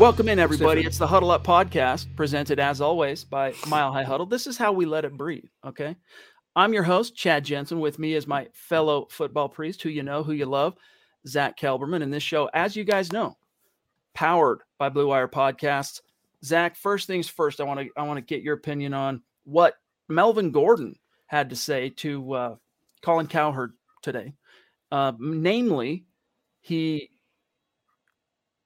Welcome in, everybody. It's the Huddle Up podcast, presented as always by Mile High Huddle. This is how we let it breathe. Okay. I'm your host, Chad Jensen. With me is my fellow football priest, who you know, who you love, Zack Kelberman. And this show, as you guys know, powered by Blue Wire Podcasts. Zack, first things first, I want to I want to get your opinion on what Melvin Gordon had to say to uh, Colin Cowherd today. Uh, namely, he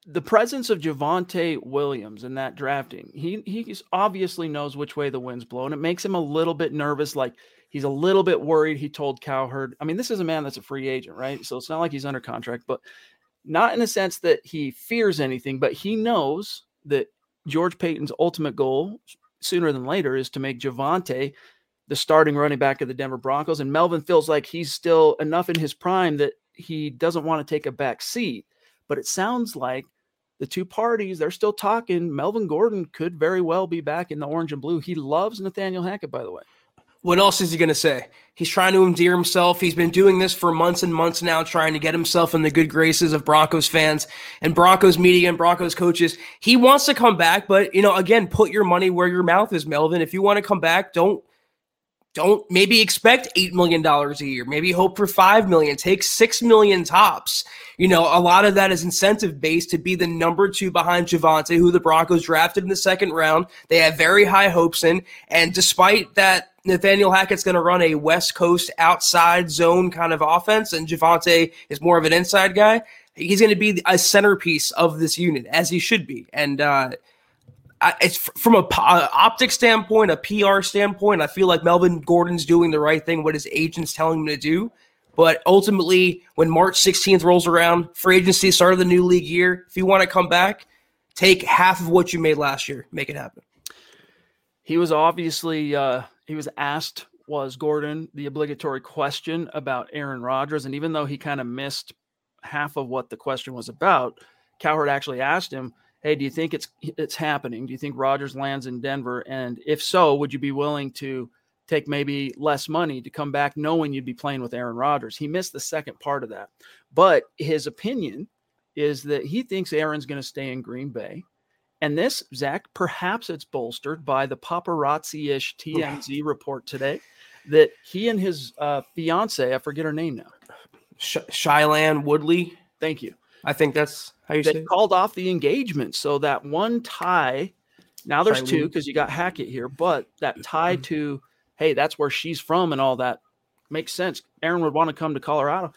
the presence of Javonte Williams in that drafting, he he obviously knows which way the wind's blowing. It makes him a little bit nervous, like he's a little bit worried. He told Cowherd, I mean, this is a man that's a free agent, right? So it's not like he's under contract, but not in the sense that he fears anything, but he knows that George Paton's ultimate goal sooner than later is to make Javonte the starting running back of the Denver Broncos. And Melvin feels like he's still enough in his prime that he doesn't want to take a back seat. But it sounds like the two parties, they're still talking. Melvin Gordon could very well be back in the orange and blue. He loves Nathaniel Hackett, by the way. What else is he going to say? He's trying to endear himself. He's been doing this for months and months now, trying to get himself in the good graces of Broncos fans and Broncos media and Broncos coaches. He wants to come back, but you know, again, put your money where your mouth is, Melvin. If you want to come back, don't don't maybe expect $8 million a year. Maybe hope for 5 million. Take 6 million tops. You know, a lot of that is incentive based to be the number two behind Javonte, who the Broncos drafted in the second round. They have very high hopes in. And despite that, Nathaniel Hackett's going to run a West Coast outside zone kind of offense, and Javonte is more of an inside guy. He's going to be a centerpiece of this unit, as he should be. And, uh, it's from a uh, optic standpoint, a PR standpoint. I feel like Melvin Gordon's doing the right thing, what his agent's telling him to do. But ultimately, when March 16th rolls around, free agency, start of the new league year, if you want to come back, take half of what you made last year, make it happen. He was obviously uh, he was asked was Gordon the obligatory question about Aaron Rodgers, and even though he kind of missed half of what the question was about, Cowherd actually asked him hey, do you think it's it's happening? Do you think Rodgers lands in Denver? And if so, would you be willing to take maybe less money to come back knowing you'd be playing with Aaron Rodgers? He missed the second part of that. But his opinion is that he thinks Aaron's going to stay in Green Bay. And this, Zack, perhaps it's bolstered by the paparazzi ish TMZ report today that he and his uh, fiance, I forget her name now, Sh- Woodley. Thank you. I think that's how you they say it? called off the engagement. So that one tie, now there's two because you got Hackett here, but that tie mm-hmm. to, hey, that's where she's from and all that makes sense. Aaron would want to come to Colorado.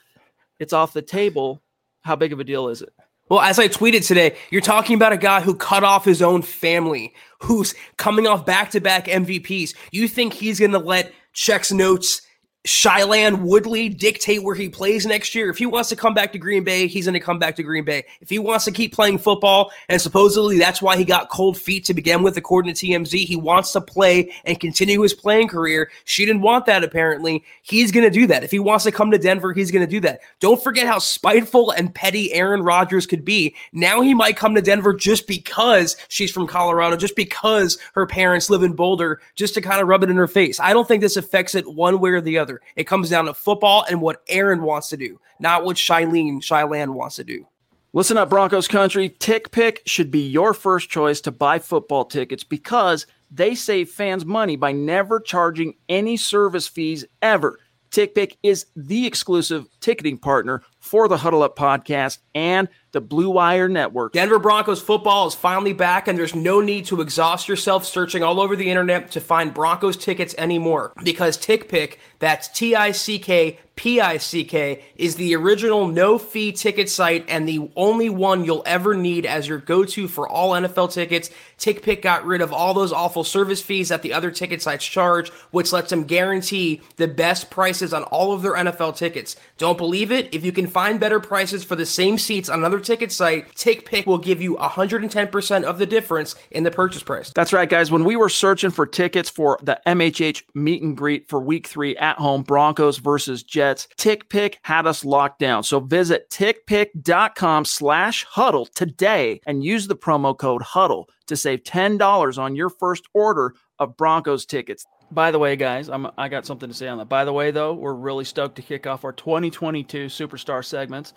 It's off the table. How big of a deal is it? Well, as I tweeted today, you're talking about a guy who cut off his own family, who's coming off back to back MVPs. You think he's going to let checks notes Shailene Woodley dictate where he plays next year. If he wants to come back to Green Bay, he's going to come back to Green Bay. If he wants to keep playing football, and supposedly that's why he got cold feet to begin with, according to TMZ, he wants to play and continue his playing career. She didn't want that, apparently. He's going to do that. If he wants to come to Denver, he's going to do that. Don't forget how spiteful and petty Aaron Rodgers could be. Now he might come to Denver just because she's from Colorado, just because her parents live in Boulder, just to kind of rub it in her face. I don't think this affects it one way or the other. It comes down to football and what Aaron wants to do, not what Shailene, Shailene wants to do. Listen up, Broncos country. TickPick should be your first choice to buy football tickets because they save fans money by never charging any service fees ever. TickPick is the exclusive ticketing partner for the Huddle Up podcast and the Blue Wire Network. Denver Broncos football is finally back, and there's no need to exhaust yourself searching all over the internet to find Broncos tickets anymore because TickPick, that's T I C K P I C K, is the original no fee ticket site and the only one you'll ever need as your go to for all NFL tickets. TickPick got rid of all those awful service fees that the other ticket sites charge, which lets them guarantee the best prices on all of their NFL tickets. Don't believe it? If you can find better prices for the same seats on another ticket site, TickPick will give you 110% of the difference in the purchase price. That's right, guys. When we were searching for tickets for the MHH meet and greet for week three at home, Broncos versus Jets, TickPick had us locked down. So visit tickpick.com slash huddle today and use the promo code huddle to save $10 on your first order of Broncos tickets. By the way, guys, I'm, I got something to say on that. By the way, though, we're really stoked to kick off our 2022 Superstar segments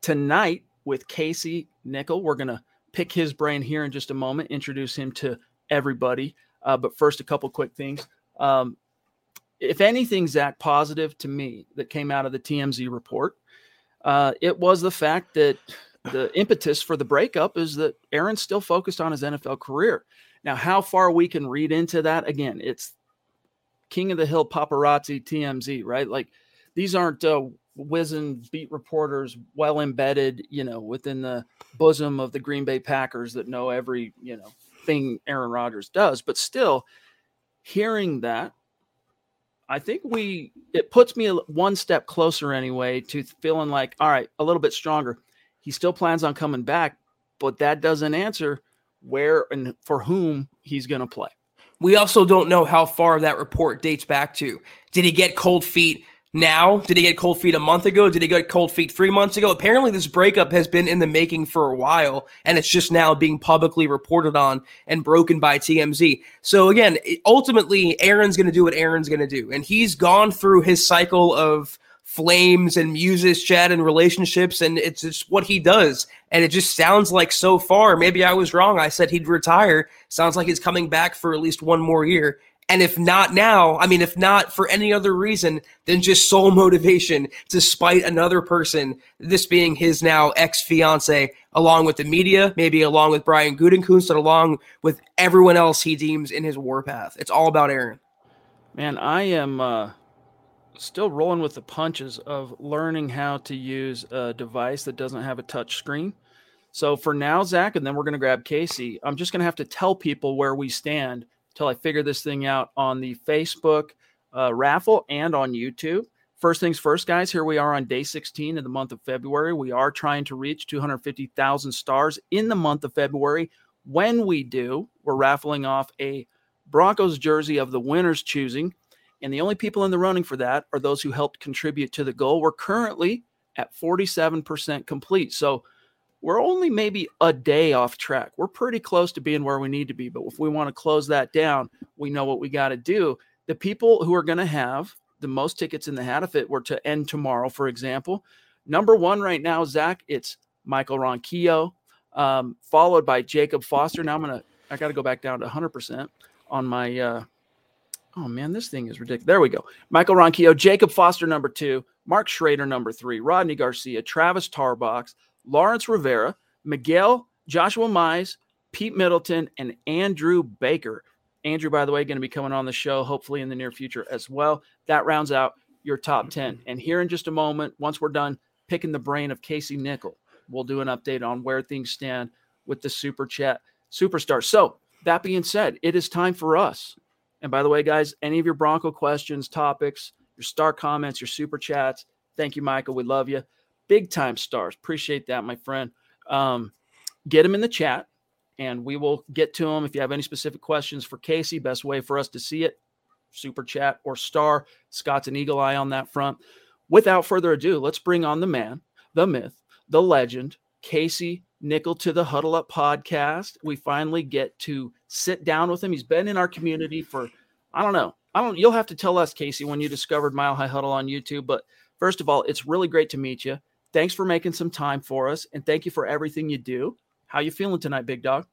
tonight with Casey Nickell. We're going to pick his brain here in just a moment, introduce him to everybody. Uh, but first, a couple quick things. Um, if anything, Zack, positive to me that came out of the TMZ report, uh, it was the fact that the impetus for the breakup is that Aaron's still focused on his NFL career. Now, how far we can read into that, again, it's King of the Hill paparazzi TMZ, right? Like these aren't uh, wizened beat reporters well embedded, you know, within the bosom of the Green Bay Packers that know every, you know, thing Aaron Rodgers does. But still, hearing that, I think we it puts me one step closer anyway to feeling like, all right, a little bit stronger. He still plans on coming back, but that doesn't answer where and for whom he's going to play. We also don't know how far that report dates back to. Did he get cold feet now? Did he get cold feet a month ago? Did he get cold feet three months ago? Apparently, this breakup has been in the making for a while, and it's just now being publicly reported on and broken by TMZ. So, again, ultimately, Aaron's going to do what Aaron's going to do, and he's gone through his cycle of flames and muses, chat, and relationships, and it's just what he does. And it just sounds like so far, maybe I was wrong. I said he'd retire. Sounds like he's coming back for at least one more year. And if not now, I mean, if not for any other reason than just sole motivation to spite another person, this being his now ex fiance, along with the media, maybe along with Brian Gutekunst, and along with everyone else he deems in his warpath. It's all about Aaron. Man, I am uh, still rolling with the punches of learning how to use a device that doesn't have a touch screen. So for now, Zack, and then we're going to grab Casey, I'm just going to have to tell people where we stand until I figure this thing out on the Facebook uh, raffle and on YouTube. First things first, guys, here we are on day 16 of the month of February. We are trying to reach 250,000 stars in the month of February. When we do, we're raffling off a Broncos jersey of the winner's choosing. And the only people in the running for that are those who helped contribute to the goal. We're currently at 47% complete. So we're only maybe a day off track. We're pretty close to being where we need to be. But if we want to close that down, we know what we got to do. The people who are going to have the most tickets in the hat, if it were to end tomorrow, for example, number one right now, Zack, it's Michael Ronquillo, um, followed by Jacob Foster. Now I'm going to, I got to go back down to 100% on my, uh, oh man, this thing is ridiculous. There we go. Michael Ronquillo, Jacob Foster, number two, Mark Schrader, number three, Rodney Garcia, Travis Tarbox, Lawrence Rivera, Miguel, Joshua Mize, Pete Middleton, and Andrew Baker. Andrew, by the way, going to be coming on the show hopefully in the near future as well. That rounds out your top 10. Mm-hmm. And here in just a moment, once we're done picking the brain of Casey Nickell, we'll do an update on where things stand with the Super Chat Superstar. So, that being said, it is time for us. And by the way, guys, any of your Bronco questions, topics, your star comments, your super chats, thank you, Michael. We love you big time stars. Appreciate that, my friend. Um, get them in the chat and we will get to them. If you have any specific questions for Casey, best way for us to see it, super chat or star. Scott's an eagle eye on that front. Without further ado, let's bring on the man, the myth, the legend, Casey Nickell to the Huddle Up podcast. We finally get to sit down with him. He's been in our community for, I don't know, I don't. You'll have to tell us, Casey, when you discovered Mile High Huddle on YouTube. But first of all, it's really great to meet you. Thanks for making some time for us, and thank you for everything you do. How you feeling tonight, big dog?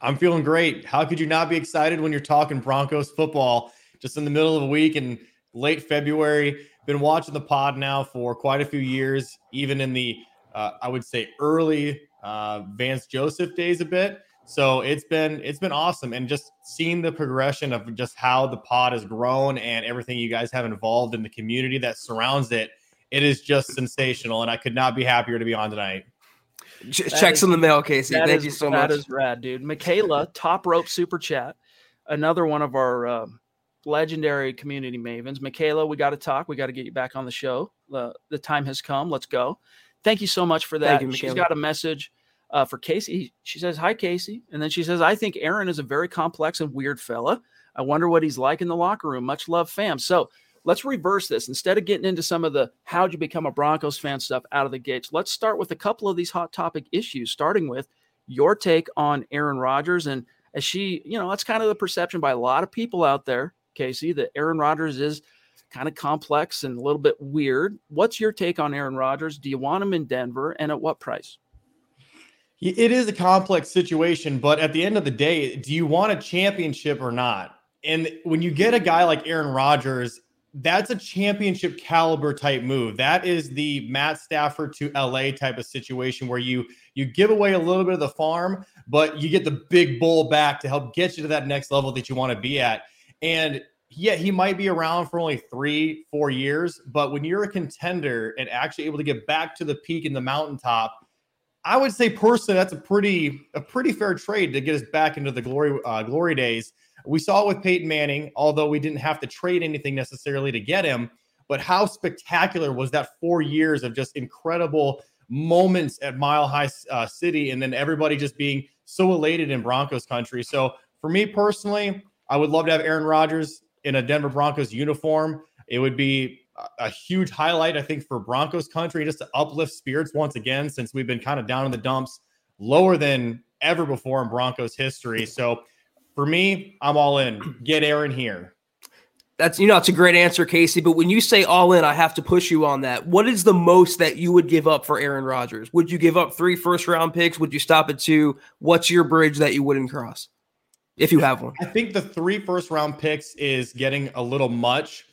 I'm feeling great. How could you not be excited when you're talking Broncos football just in the middle of a week and late February. Been watching the pod now for quite a few years, even in the uh, I would say early uh, Vance Joseph days a bit. So it's been it's been awesome, and just seeing the progression of just how the pod has grown and everything you guys have involved in the community that surrounds it. It is just sensational, and I could not be happier to be on tonight. Checks in the mail, Casey. Thank is, you so much. That is rad, dude. Michaela, top rope super chat, another one of our uh, legendary community mavens. Michaela, we got to talk. We got to get you back on the show. Uh, the time has come. Let's go. Thank you so much for that. You, She's got a message uh, for Casey. She says, Hi, Casey. And then she says, I think Aaron is a very complex and weird fella. I wonder what he's like in the locker room. Much love, fam. So let's reverse this. Instead of getting into some of the how'd you become a Broncos fan stuff out of the gates, let's start with a couple of these hot topic issues, starting with your take on Aaron Rodgers. And as she, you know, that's kind of the perception by a lot of people out there, Casey, that Aaron Rodgers is kind of complex and a little bit weird. What's your take on Aaron Rodgers? Do you want him in Denver and at what price? It is a complex situation, but at the end of the day, do you want a championship or not? And when you get a guy like Aaron Rodgers, that's a championship caliber type move. That is the Matt Stafford to LA type of situation where you you give away a little bit of the farm, but you get the big bull back to help get you to that next level that you want to be at. And yeah, he might be around for only three, four years, but when you're a contender and actually able to get back to the peak in the mountaintop, I would say personally that's a pretty a pretty fair trade to get us back into the glory uh, glory days. We saw it with Peyton Manning, although we didn't have to trade anything necessarily to get him. But how spectacular was that four years of just incredible moments at Mile High uh, City, and then everybody just being so elated in Broncos country. So for me personally, I would love to have Aaron Rodgers in a Denver Broncos uniform. It would be a huge highlight, I think, for Broncos country just to uplift spirits once again, since we've been kind of down in the dumps, lower than ever before in Broncos history. So for me, I'm all in. Get Aaron here. That's you know, it's a great answer, Casey. But when you say all in, I have to push you on that. What is the most that you would give up for Aaron Rodgers? Would you give up three first round picks? Would you stop at two? What's your bridge that you wouldn't cross? If you have one. I think the three first round picks is getting a little much.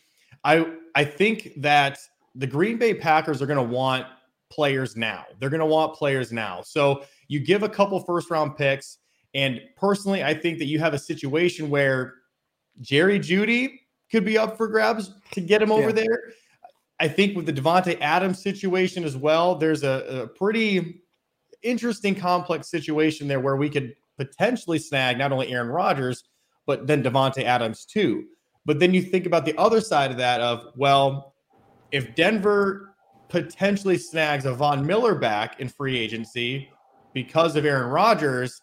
I I think that the Green Bay Packers are going to want players now. They're going to want players now. So you give a couple first round picks. And personally, I think that you have a situation where Jerry Jeudy could be up for grabs to get him over yeah. there. I think with the Davante Adams situation as well, there's a, a pretty interesting complex situation there where we could potentially snag not only Aaron Rodgers, but then Davante Adams too. But then you think about the other side of that of, well, if Denver potentially snags a Von Miller back in free agency because of Aaron Rodgers,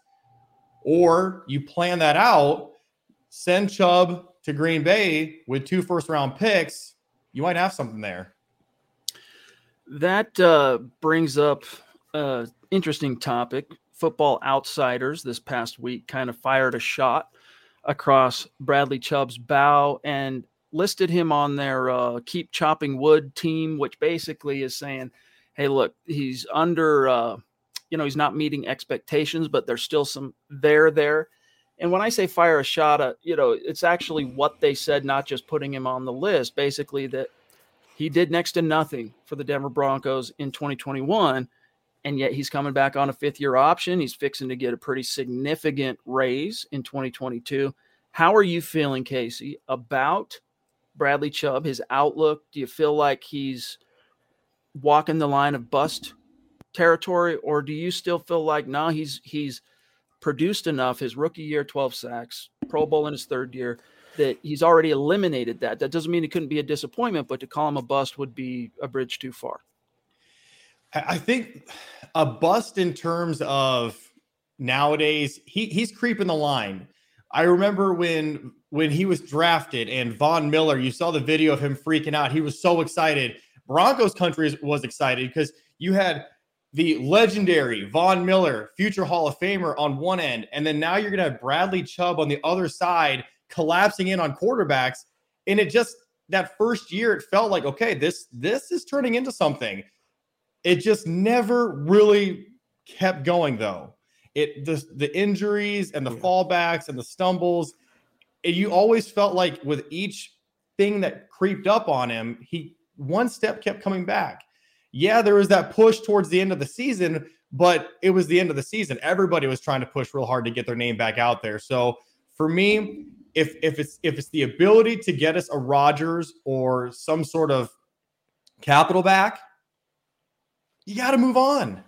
or you plan that out, send Chubb to Green Bay with two first round picks, you might have something there. That uh, brings up an interesting topic. Football Outsiders this past week kind of fired a shot across Bradley Chubb's bow and listed him on their uh, keep chopping wood team, which basically is saying, hey, look, he's under, uh, you know, he's not meeting expectations, but there's still some there there. And when I say fire a shot, at, you know, it's actually what they said, not just putting him on the list. Basically, that he did next to nothing for the Denver Broncos in 2021 and yet he's coming back on a fifth year option. He's fixing to get a pretty significant raise in 2022. How are you feeling, Casey, about Bradley Chubb, his outlook? Do you feel like he's walking the line of bust territory, or do you still feel like nah, he's he's produced enough his rookie year, 12 sacks, Pro Bowl in his third year, that he's already eliminated that. That doesn't mean it couldn't be a disappointment, but to call him a bust would be a bridge too far. I think a bust in terms of nowadays, he he's creeping the line. I remember when when he was drafted and Von Miller, you saw the video of him freaking out. He was so excited. Broncos country was excited because you had the legendary Von Miller, future Hall of Famer on one end, and then now you're going to have Bradley Chubb on the other side collapsing in on quarterbacks. And it just that first year, it felt like okay, this this is turning into something. It just never really kept going though. It the the injuries and the yeah. fallbacks and the stumbles. And you always felt like with each thing that creeped up on him, he one step kept coming back. Yeah, there was that push towards the end of the season, but it was the end of the season. Everybody was trying to push real hard to get their name back out there. So for me, if if it's if it's the ability to get us a Rodgers or some sort of capital back, you got to move on.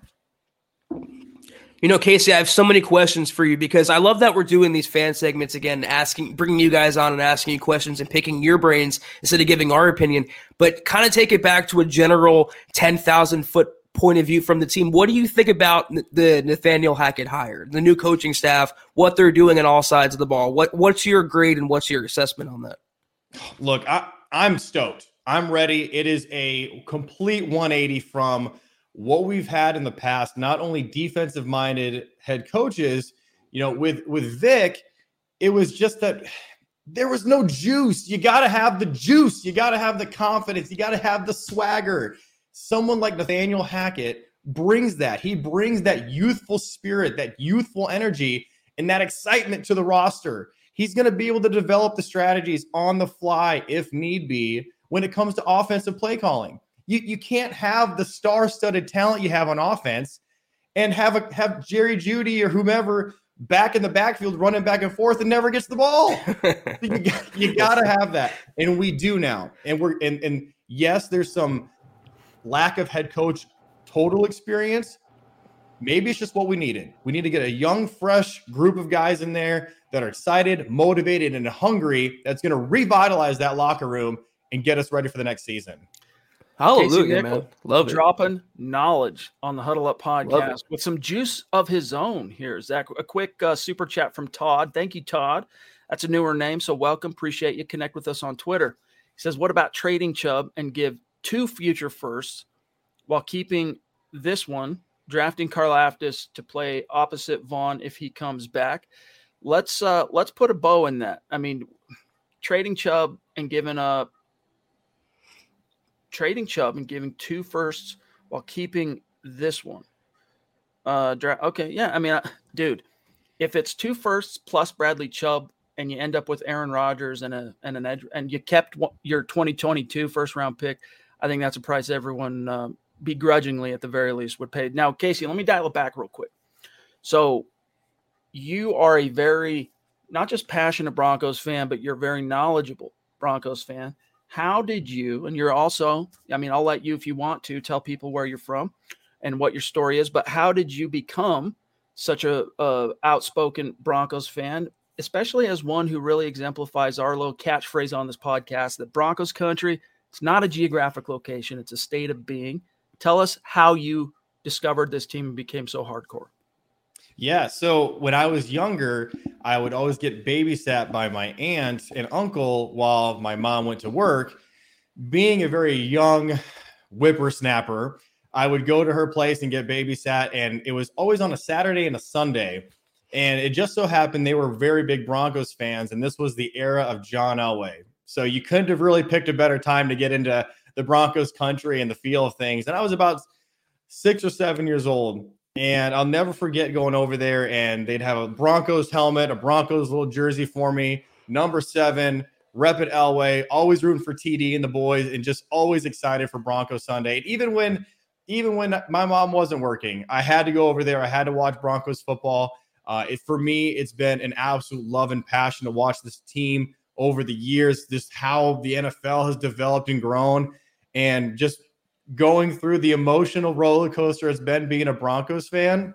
You know, Casey, I have so many questions for you because I love that we're doing these fan segments again, asking, bringing you guys on and asking you questions and picking your brains instead of giving our opinion. But kind of take it back to a general ten thousand foot point of view from the team. What do you think about the Nathaniel Hackett hire, the new coaching staff, what they're doing on all sides of the ball? What what's your grade and what's your assessment on that? Look, I, I'm stoked. I'm ready. It is a complete 180 from what we've had in the past, not only defensive minded head coaches, you know, with with Vic, it was just that there was no juice. You got to have the juice. You got to have the confidence. You got to have the swagger. Someone like Nathaniel Hackett brings that. He brings that youthful spirit, that youthful energy, and that excitement to the roster. He's going to be able to develop the strategies on the fly if need be when it comes to offensive play calling. You you can't have the star-studded talent you have on offense and have a have Jerry Jeudy or whomever back in the backfield running back and forth and never gets the ball. you, you got to have that, and we do now. And we're and and yes, there's some lack of head coach total experience. Maybe it's just what we needed. We need to get a young, fresh group of guys in there that are excited, motivated, and hungry. That's going to revitalize that locker room and get us ready for the next season. Hallelujah, man. Love it. Dropping knowledge on the Huddle Up podcast with some juice of his own here. Zack, a quick uh, super chat from Todd. Thank you, Todd. That's a newer name, so welcome. Appreciate you. Connect with us on Twitter. He says, What about trading Chubb and give two future firsts while keeping this one, drafting Karlaftis to play opposite Von if he comes back? Let's uh let's put a bow in that. I mean, trading Chubb and giving up trading Chubb and giving two firsts while keeping this one. Uh, dra- okay, yeah. I mean, uh, dude, if it's two firsts plus Bradley Chubb and you end up with Aaron Rodgers and a and an edge, and you kept your 2022 first round pick, I think that's a price everyone uh, begrudgingly, at the very least, would pay. Now, Casey, let me dial it back real quick. So, you are a very not just passionate Broncos fan, but you're a very knowledgeable Broncos fan. How did you, and you're also, I mean, I'll let you, if you want to, tell people where you're from and what your story is, but how did you become such a, a outspoken Broncos fan, especially as one who really exemplifies our little catchphrase on this podcast that Broncos country, it's not a geographic location, it's a state of being. Tell us how you discovered this team and became so hardcore. Yeah. So when I was younger, I would always get babysat by my aunt and uncle while my mom went to work. Being a very young whippersnapper, I would go to her place and get babysat, and it was always on a Saturday and a Sunday. And it just so happened they were very big Broncos fans, and this was the era of John Elway. So you couldn't have really picked a better time to get into the Broncos country and the feel of things. And I was about six or seven years old. And I'll never forget going over there and they'd have a Broncos helmet, a Broncos little jersey for me, number seven, rep at Elway, always rooting for TD and the boys, and just always excited for Broncos Sunday. And even when even when my mom wasn't working, I had to go over there. I had to watch Broncos football. Uh, it, for me, it's been an absolute love and passion to watch this team over the years, just how the NFL has developed and grown, and just going through the emotional roller coaster it's been being a Broncos fan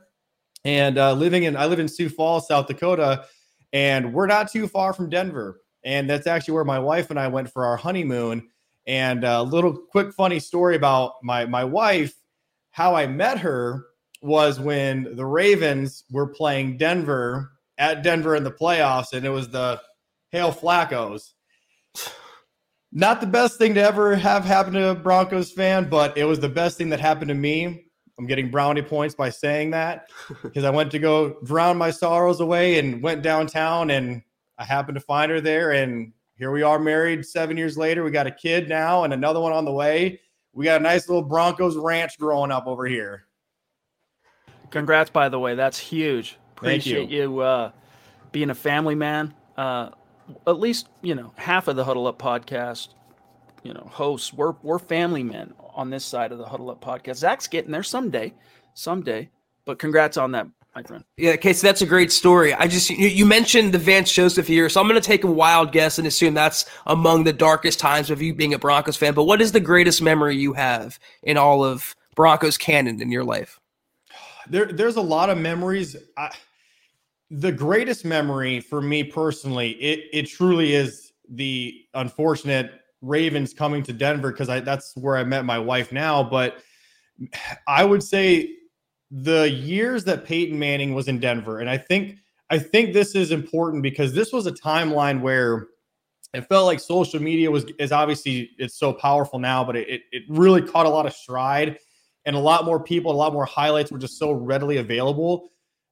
and uh, living in I live in Sioux Falls, South Dakota, and we're not too far from Denver. And that's actually where my wife and I went for our honeymoon. And a little quick funny story about my my wife, how I met her was when the Ravens were playing Denver at Denver in the playoffs, and it was the Hail Flaccos not the best thing to ever have happen to a Broncos fan, but it was the best thing that happened to me. I'm getting brownie points by saying that because I went to go drown my sorrows away and went downtown and I happened to find her there. And here we are married seven years later. We got a kid now and another one on the way. We got a nice little Broncos ranch growing up over here. Congrats, by the way. That's huge. Appreciate you, you uh, being a family man. Uh, at least you know half of the Huddle Up podcast, you know, hosts. We're we're family men on this side of the Huddle Up podcast. Zack's getting there someday, someday. But congrats on that, my friend. Yeah, okay, so that's a great story. I just you, you mentioned the Vance Joseph year, so I'm going to take a wild guess and assume that's among the darkest times of you being a Broncos fan. But what is the greatest memory you have in all of Broncos canon in your life? There, there's a lot of memories. I, the greatest memory for me personally, it it truly is the unfortunate Ravens coming to Denver because I that's where I met my wife now. But I would say the years that Peyton Manning was in Denver, and I think I think this is important because this was a timeline where it felt like social media was is obviously it's so powerful now, but it it really caught a lot of stride, and a lot more people, a lot more highlights were just so readily available.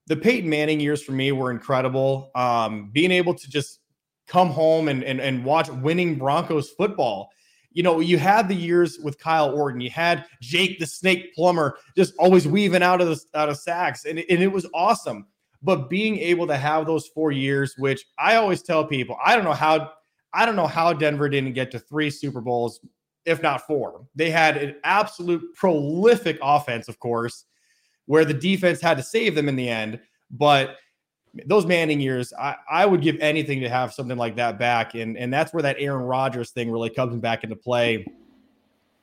The Peyton Manning years for me were incredible. Um, being able to just come home and, and and watch winning Broncos football you know, you had the years with Kyle Orton, you had Jake the Snake Plummer just always weaving out of the out of sacks, and, and it was awesome. But being able to have those four years, which I always tell people, I don't know how I don't know how Denver didn't get to three Super Bowls, if not four. They had an absolute prolific offense, of course, where the defense had to save them in the end. But those Manning years, I, I would give anything to have something like that back. And and that's where that Aaron Rodgers thing really comes back into play.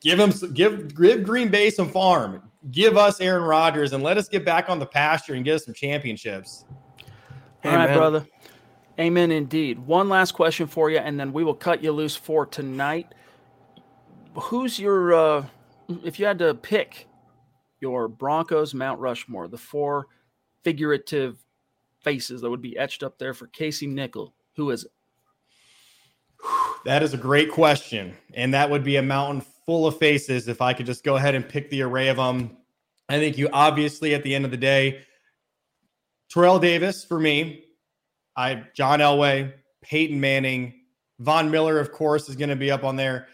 Give him give give Green Bay some farm. Give us Aaron Rodgers and let us get back on the pasture and get us some championships. All right, brother. Amen indeed. One last question for you, and then we will cut you loose for tonight. Who's your uh if you had to pick your Broncos Mount Rushmore, the four figurative faces that would be etched up there for Casey Nickell? Who is it? That is a great question. And that would be a mountain full of faces if I could just go ahead and pick the array of them. I think you obviously, at the end of the day, Terrell Davis for me, I John Elway, Peyton Manning, Von Miller, of course, is going to be up on there.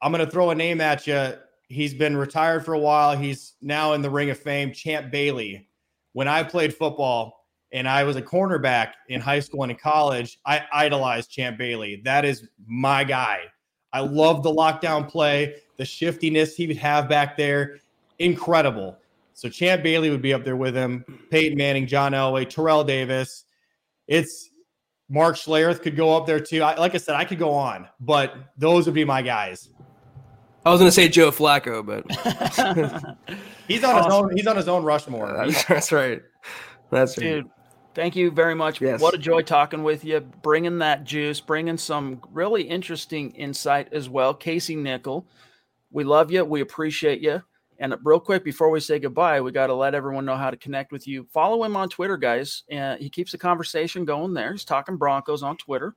I'm going to throw a name at you. He's been retired for a while. He's now in the Ring of Fame. Champ Bailey. When I played football, and I was a cornerback in high school and in college, I idolized Champ Bailey. That is my guy. I love the lockdown play, the shiftiness he would have back there. Incredible. So Champ Bailey would be up there with him. Peyton Manning, John Elway, Terrell Davis. It's Mark Schlereth could go up there too. I, like I said, I could go on, but those would be my guys. I was going to say Joe Flacco, but he's on his own. He's on his own Rushmore. That's, that's right. That's dude. Right. Thank you very much. Yes. What a joy talking with you, bringing that juice, bringing some really interesting insight as well. Casey Nickell, we love you. We appreciate you. And real quick, before we say goodbye, we got to let everyone know how to connect with you. Follow him on Twitter, guys. And he keeps the conversation going there. He's talking Broncos on Twitter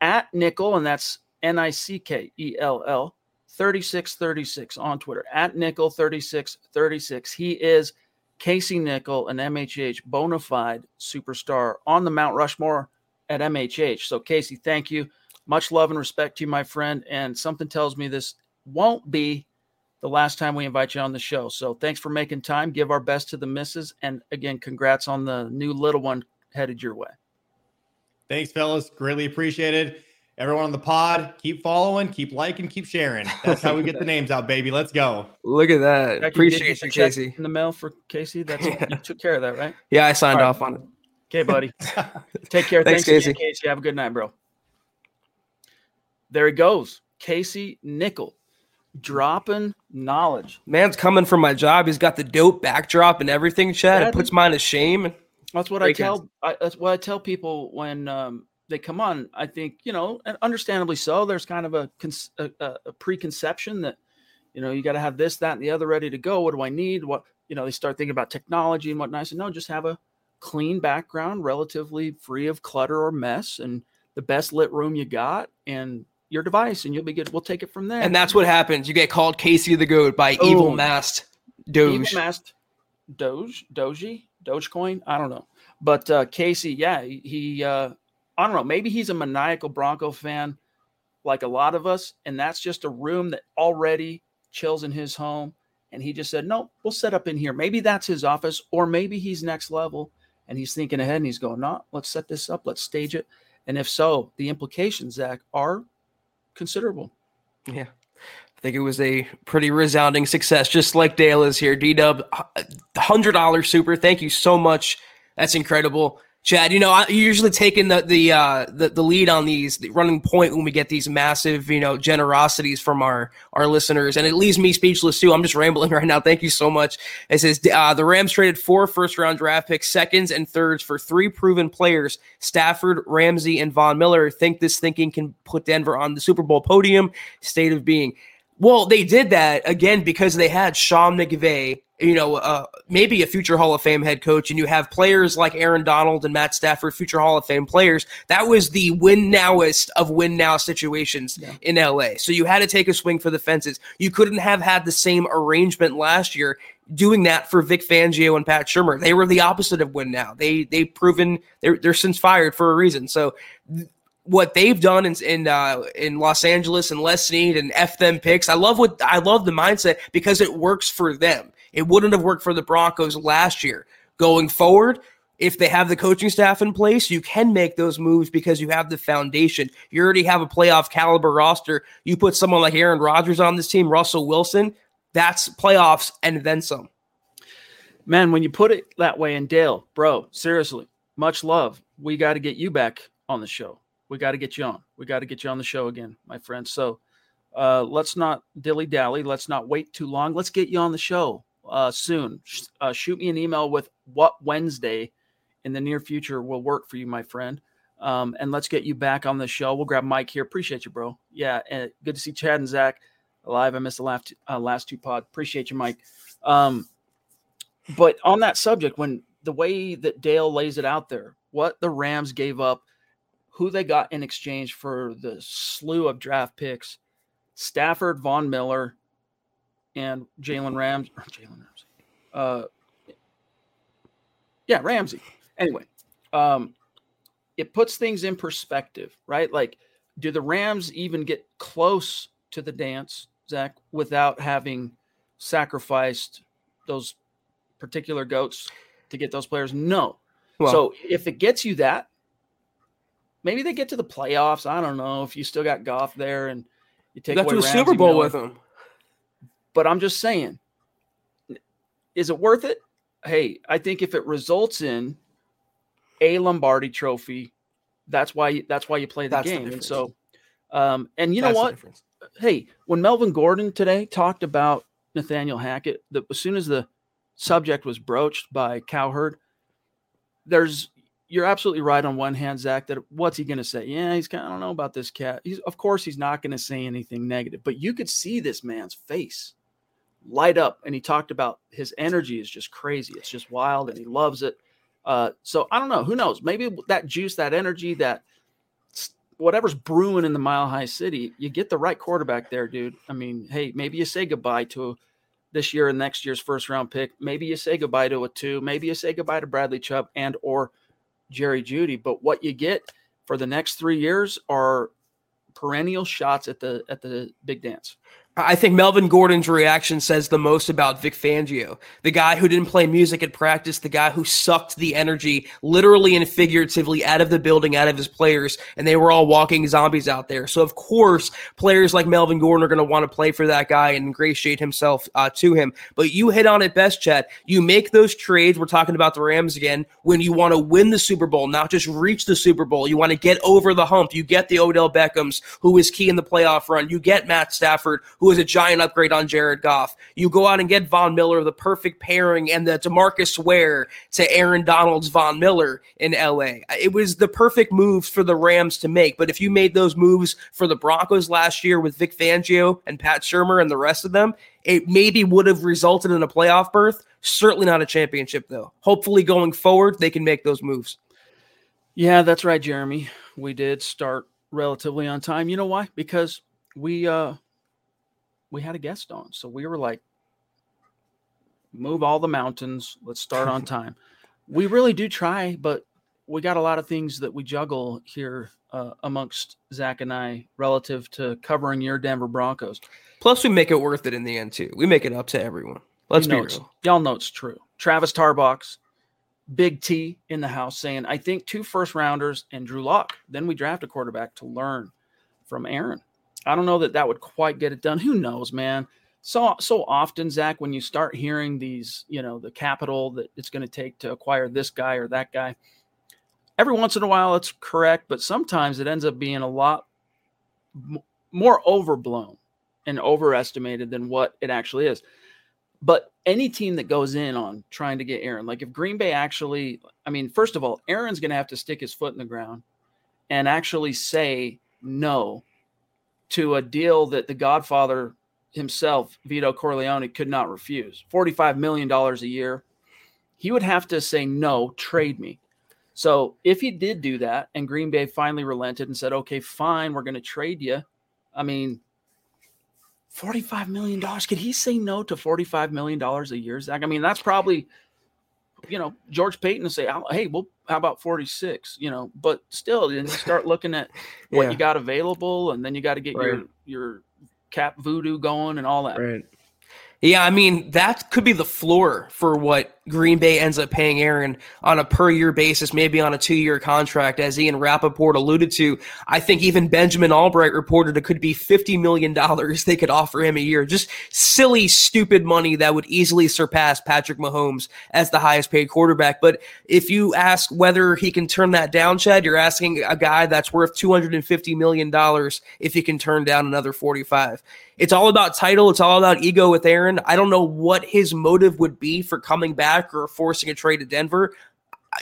at Nickell, and that's N I C K E L L 3636 on Twitter at Nickell 3636. He is Casey Nickell, an MHH bona fide superstar on the Mount Rushmore at MHH. So, Casey, thank you. Much love and respect to you, my friend. And something tells me this won't be the last time we invite you on the show. So, thanks for making time. Give our best to the misses. And again, congrats on the new little one headed your way. Thanks, fellas. Greatly appreciated. Everyone on the pod, keep following, keep liking, keep sharing. That's how we get the names out, baby. Let's go. Look at that. Appreciate you, Casey. In the mail for Casey. That's yeah. you took care of that, right? Yeah, I signed right. off on it. Okay, buddy. Take care. Thanks, Thanks Casey. Again, Casey. Have a good night, bro. There he goes. Casey Nickell dropping knowledge. Man's coming from my job. He's got the dope backdrop and everything, Chad. It puts mine to shame. That's what I tell. I, that's what I tell people when um, they come on, I think you know, and understandably so. There's kind of a, a, a preconception that you know you got to have this, that, and the other ready to go. What do I need? What you know? They start thinking about technology and whatnot. I said, no, just have a clean background, relatively free of clutter or mess, and the best lit room you got, and your device, and you'll be good. We'll take it from there. And that's what happens. You get called Casey the Goat by oh, evil masked Doge. Evil masked Doge, Doji, Dogecoin. I don't know, but uh, Casey, yeah, he uh, I don't know, maybe he's a maniacal Bronco fan like a lot of us, and that's just a room that already chills in his home. And he just said, No, we'll set up in here. Maybe that's his office, or maybe he's next level and he's thinking ahead and he's going, No, let's set this up, let's stage it. And if so, the implications, Zack, are considerable. Yeah. I think it was a pretty resounding success, just like Dale is here. D Dub, $100 super. Thank you so much. That's incredible. Chad, you know, I you're usually taking the the, uh, the the lead on these the running point when we get these massive, you know, generosities from our our listeners, and it leaves me speechless too. I'm just rambling right now. Thank you so much. It says uh, the Rams traded four first round draft picks, seconds, and thirds for three proven players: Stafford, Ramsey, and Von Miller. Think this thinking can put Denver on the Super Bowl podium? State of being. Well, they did that again because they had Sean McVay, you know, uh, maybe a future Hall of Fame head coach, and you have players like Aaron Donald and Matt Stafford, future Hall of Fame players. That was the win nowest of win now situations yeah. in LA. So you had to take a swing for the fences. You couldn't have had the same arrangement last year doing that for Vic Fangio and Pat Shurmur. They were the opposite of win now. They they proven they're they're since fired for a reason. So what they've done in in, uh, in Los Angeles and Les Snead and F them picks. I love what I love the mindset because it works for them. It wouldn't have worked for the Broncos last year. Going forward, if they have the coaching staff in place, you can make those moves because you have the foundation. You already have a playoff caliber roster. You put someone like Aaron Rodgers on this team, Russell Wilson, that's playoffs and then some. Man, when you put it that way, and Dale, bro, seriously, much love. We got to get you back on the show we got to get you on. We got to get you on the show again, my friend. So uh, let's not dilly dally. Let's not wait too long. Let's get you on the show uh, soon. Uh, shoot me an email with what Wednesday in the near future will work for you, my friend. Um, and let's get you back on the show. We'll grab Mike here. Appreciate you, bro. Yeah, and good to see Chad and Zack alive. I missed the last uh, last two pod. Appreciate you, Mike. Um, but on that subject, when the way that Dale lays it out there, what the Rams gave up who they got in exchange for the slew of draft picks Stafford, Von Miller, and Jalen Rams. Jalen Ramsey. Uh, yeah, Ramsey. Anyway, um, it puts things in perspective, right? Like, do the Rams even get close to the dance, Zack, without having sacrificed those particular goats to get those players? No. Well, so if it gets you that, maybe they get to the playoffs. I don't know if you still got Goff there and you take got to the Super Bowl Miller. with them. But I'm just saying, is it worth it? Hey, I think if it results in a Lombardi Trophy, that's why you, that's why you play the that's game. The and so, um, and you that's know what? Hey, when Melvin Gordon today talked about Nathaniel Hackett, the, as soon as the subject was broached by Cowherd, there's you're absolutely right on one hand, Zack, that what's he going to say? Yeah, he's kind of, I don't know about this cat. He's, of course, he's not going to say anything negative, but you could see this man's face light up. And he talked about his energy is just crazy. It's just wild and he loves it. Uh, so I don't know. Who knows? Maybe that juice, that energy, that whatever's brewing in the Mile High City, you get the right quarterback there, dude. I mean, hey, maybe you say goodbye to this year and next year's first round pick. Maybe you say goodbye to a two. Maybe you say goodbye to Bradley Chubb and or Jerry Jeudy. But what you get for the next three years are perennial shots at the at the big dance. I think Melvin Gordon's reaction says the most about Vic Fangio, the guy who didn't play music at practice, the guy who sucked the energy literally and figuratively out of the building, out of his players, and they were all walking zombies out there. So, of course, players like Melvin Gordon are going to want to play for that guy and ingratiate himself uh, to him. But you hit on it best, Chad. You make those trades. We're talking about the Rams again when you want to win the Super Bowl, not just reach the Super Bowl. You want to get over the hump. You get the Odell Beckhams, who is key in the playoff run. You get Matt Stafford, who was a giant upgrade on Jared Goff. You go out and get Von Miller, the perfect pairing, and the Demarcus Ware to Aaron Donald's Von Miller in LA. It was the perfect moves for the Rams to make. But if you made those moves for the Broncos last year with Vic Fangio and Pat Shurmur and the rest of them, it maybe would have resulted in a playoff berth. Certainly not a championship, though. Hopefully, going forward, they can make those moves. Yeah, that's right, Jeremy. We did start relatively on time. You know why? Because we uh we had a guest on. So we were like, move all the mountains. Let's start on time. we really do try, but we got a lot of things that we juggle here uh, amongst Zack and I relative to covering your Denver Broncos. Plus, we make it worth it in the end too. We make it up to everyone. Let's you know be real. Y'all know it's true. Travis Tarbox, Big T in the house saying, I think two first rounders and Drew Lock. Then we draft a quarterback to learn from Aaron. I don't know that that would quite get it done. Who knows, man? So so often, Zack, when you start hearing these, you know, the capital that it's going to take to acquire this guy or that guy, every once in a while it's correct, but sometimes it ends up being a lot more overblown and overestimated than what it actually is. But any team that goes in on trying to get Aaron, like if Green Bay actually, I mean, first of all, Aaron's going to have to stick his foot in the ground and actually say no to a deal that the Godfather himself, Vito Corleone, could not refuse. $45 million a year. He would have to say, no, trade me. So if he did do that and Green Bay finally relented and said, okay, fine, we're going to trade you. I mean, $45 million. Could he say no to $45 million a year, Zack? I mean, that's probably, you know, George Paton to say, hey, well, how about 46? You know, but still, then you start looking at what yeah. you got available, and then you got to get right. your your cap voodoo going and all that. Right. Yeah, I mean, that could be the floor for what Green Bay ends up paying Aaron on a per year basis, maybe on a two year contract, as Ian Rapoport alluded to. I think even Benjamin Albright reported it could be $50 million they could offer him a year. Just silly, stupid money that would easily surpass Patrick Mahomes as the highest paid quarterback. But if you ask whether he can turn that down, Chad, you're asking a guy that's worth $250 million if he can turn down another 45. It's all about title. It's all about ego with Aaron. I don't know what his motive would be for coming back or forcing a trade to Denver.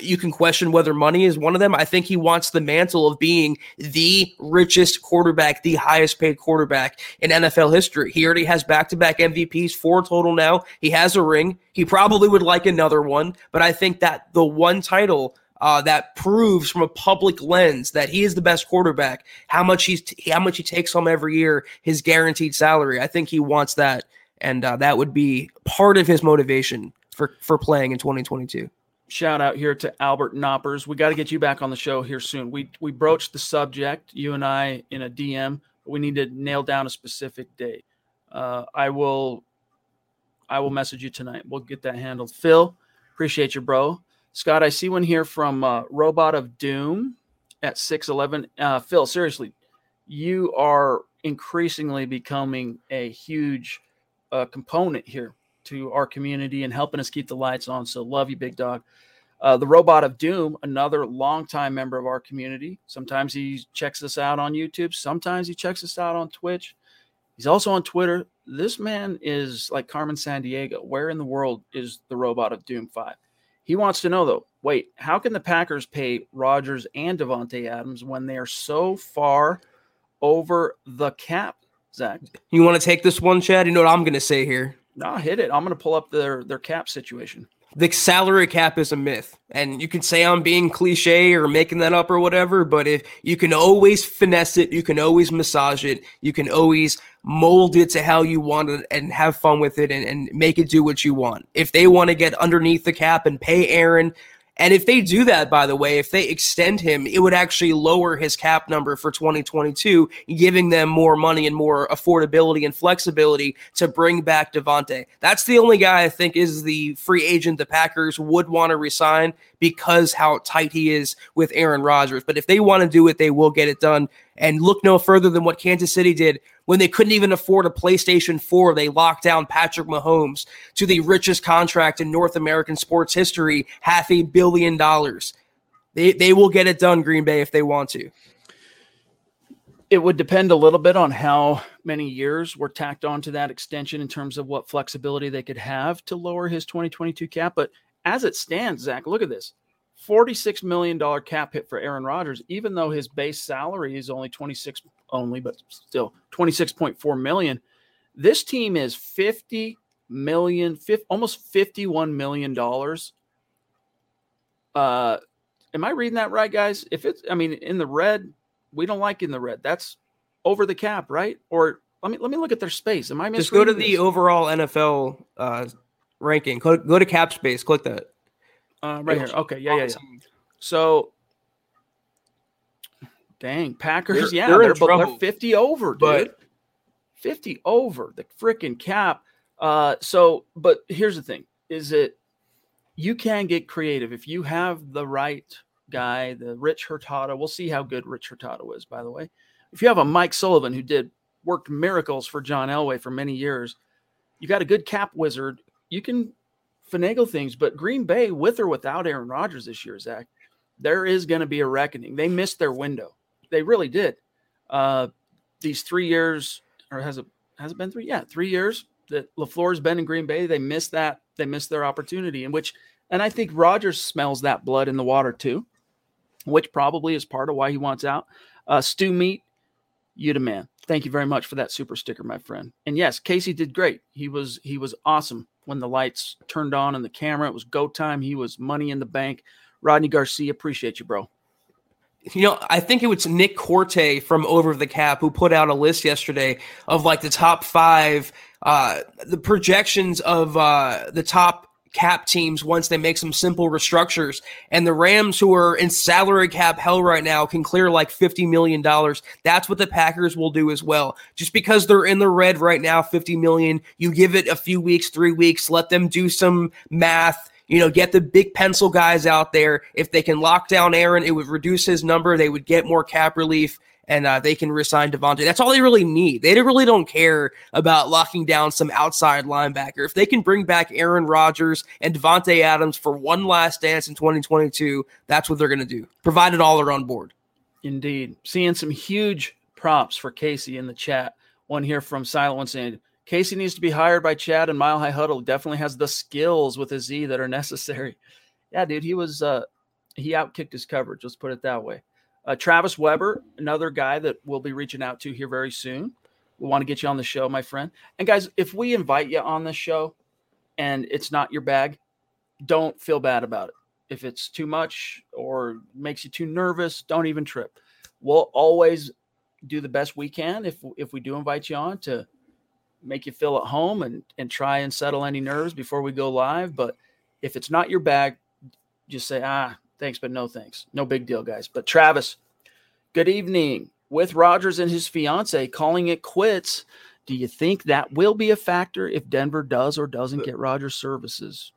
You can question whether money is one of them. I think he wants the mantle of being the richest quarterback, the highest paid quarterback in NFL history. He already has back to back MVPs, four total now. He has a ring. He probably would like another one, but I think that the one title uh, that proves from a public lens that he is the best quarterback. How much he's t- how much he takes home every year, his guaranteed salary. I think he wants that, and uh, that would be part of his motivation for for playing in 2022. Shout out here to Albert Knoppers. We got to get you back on the show here soon. We we broached the subject, you and I, in a DM. We need to nail down a specific date. Uh, I will I will message you tonight. We'll get that handled. Phil, appreciate you, bro. Scott, I see one here from uh, Robot of Doom at 611. Uh, Phil, seriously, you are increasingly becoming a huge uh, component here to our community and helping us keep the lights on. So, love you, big dog. Uh, the Robot of Doom, another longtime member of our community. Sometimes he checks us out on YouTube, sometimes he checks us out on Twitch. He's also on Twitter. This man is like Carmen Sandiego. Where in the world is the Robot of Doom 5? He wants to know though, wait, how can the Packers pay Rodgers and Davante Adams when they are so far over the cap, Zack? You want to take this one, Chad? You know what I'm to say here? No, hit it. I'm going to pull up their their cap situation the salary cap is a myth. And you can say I'm being cliche or making that up or whatever, but if you can always finesse it, you can always massage it, you can always mold it to how you want it and have fun with it and, and make it do what you want. If they want to get underneath the cap and pay Aaron and if they do that, by the way, if they extend him, it would actually lower his cap number for 2022, giving them more money and more affordability and flexibility to bring back Davante. That's the only guy I think is the free agent the Packers would want to resign because how tight he is with Aaron Rodgers. But if they want to do it, they will get it done. And look no further than what Kansas City did when they couldn't even afford a PlayStation 4. They locked down Patrick Mahomes to the richest contract in North American sports history, half a billion dollars. They, they will get it done, Green Bay, if they want to. It would depend a little bit on how many years were tacked onto that extension in terms of what flexibility they could have to lower his 2022 cap. But as it stands, Zack, look at this. $46 million cap hit for Aaron Rodgers, even though his base salary is only 26 only, but still 26.4 million. This team is 50 million, 50, almost 51 million dollars. Uh, am I reading that right, guys? If it's, I mean, in the red, we don't like in the red. That's over the cap, right? Or let me let me look at their space. Am I just go to this? the overall NFL uh, ranking? Go, go to cap space. Click that. Uh, right here. Okay. Yeah, yeah, yeah. So, dang, Packers. They're, yeah, they're, they're, they're 50 over, dude. But, 50 over the freaking cap. Uh, so, but here's the thing: is it you can get creative if you have the right guy, the Rich Hurtado. We'll see how good Rich Hurtado is, by the way. If you have a Mike Sullivan who did worked miracles for John Elway for many years, you got a good cap wizard. You can finagle things, but Green Bay, with or without Aaron Rodgers this year, Zack, there is going to be a reckoning. They missed their window. They really did. Uh, these three years, or has it has it been three? Yeah, three years that LaFleur's been in Green Bay. They missed that. They missed their opportunity, in which, and I think Rodgers smells that blood in the water too, which probably is part of why he wants out. Uh, Meat, you the man. Thank you very much for that super sticker, my friend. And yes, Casey did great. He was he was awesome when the lights turned on and the camera. It was go time. He was money in the bank. Rodney Garcia, appreciate you, bro. You know, I think it was Nick Korte from Over the Cap who put out a list yesterday of like the top five, uh, the projections of uh, the top cap teams once they make some simple restructures. And the Rams, who are in salary cap hell right now, can clear like $50 million. That's what the Packers will do as well. Just because they're in the red right now, 50 million, you give it a few weeks, three weeks, let them do some math you know, get the big pencil guys out there. If they can lock down Aaron, it would reduce his number. They would get more cap relief and uh, they can resign Davante. That's all they really need. They really don't care about locking down some outside linebacker. If they can bring back Aaron Rodgers and Davante Adams for one last dance in 2022, that's what they're going to do, provided all are on board. Indeed. Seeing some huge props for Casey in the chat. One here from Silent One saying, Casey needs to be hired by Chad and Mile High Huddle. Definitely has the skills with a Z that are necessary. Yeah, dude, he was uh he outkicked his coverage. Let's put it that way. Uh, Travis Weber, another guy that we'll be reaching out to here very soon. We want to get you on the show, my friend. And guys, if we invite you on the show and it's not your bag, don't feel bad about it. If it's too much or makes you too nervous, don't even trip. We'll always do the best we can if if we do invite you on to make you feel at home and and try and settle any nerves before we go live. But if it's not your bag, just say ah thanks, but no thanks. No big deal, guys. But Travis, good evening. With Rodgers and his fiance calling it quits, do you think that will be a factor if Denver does or doesn't get Rodgers services?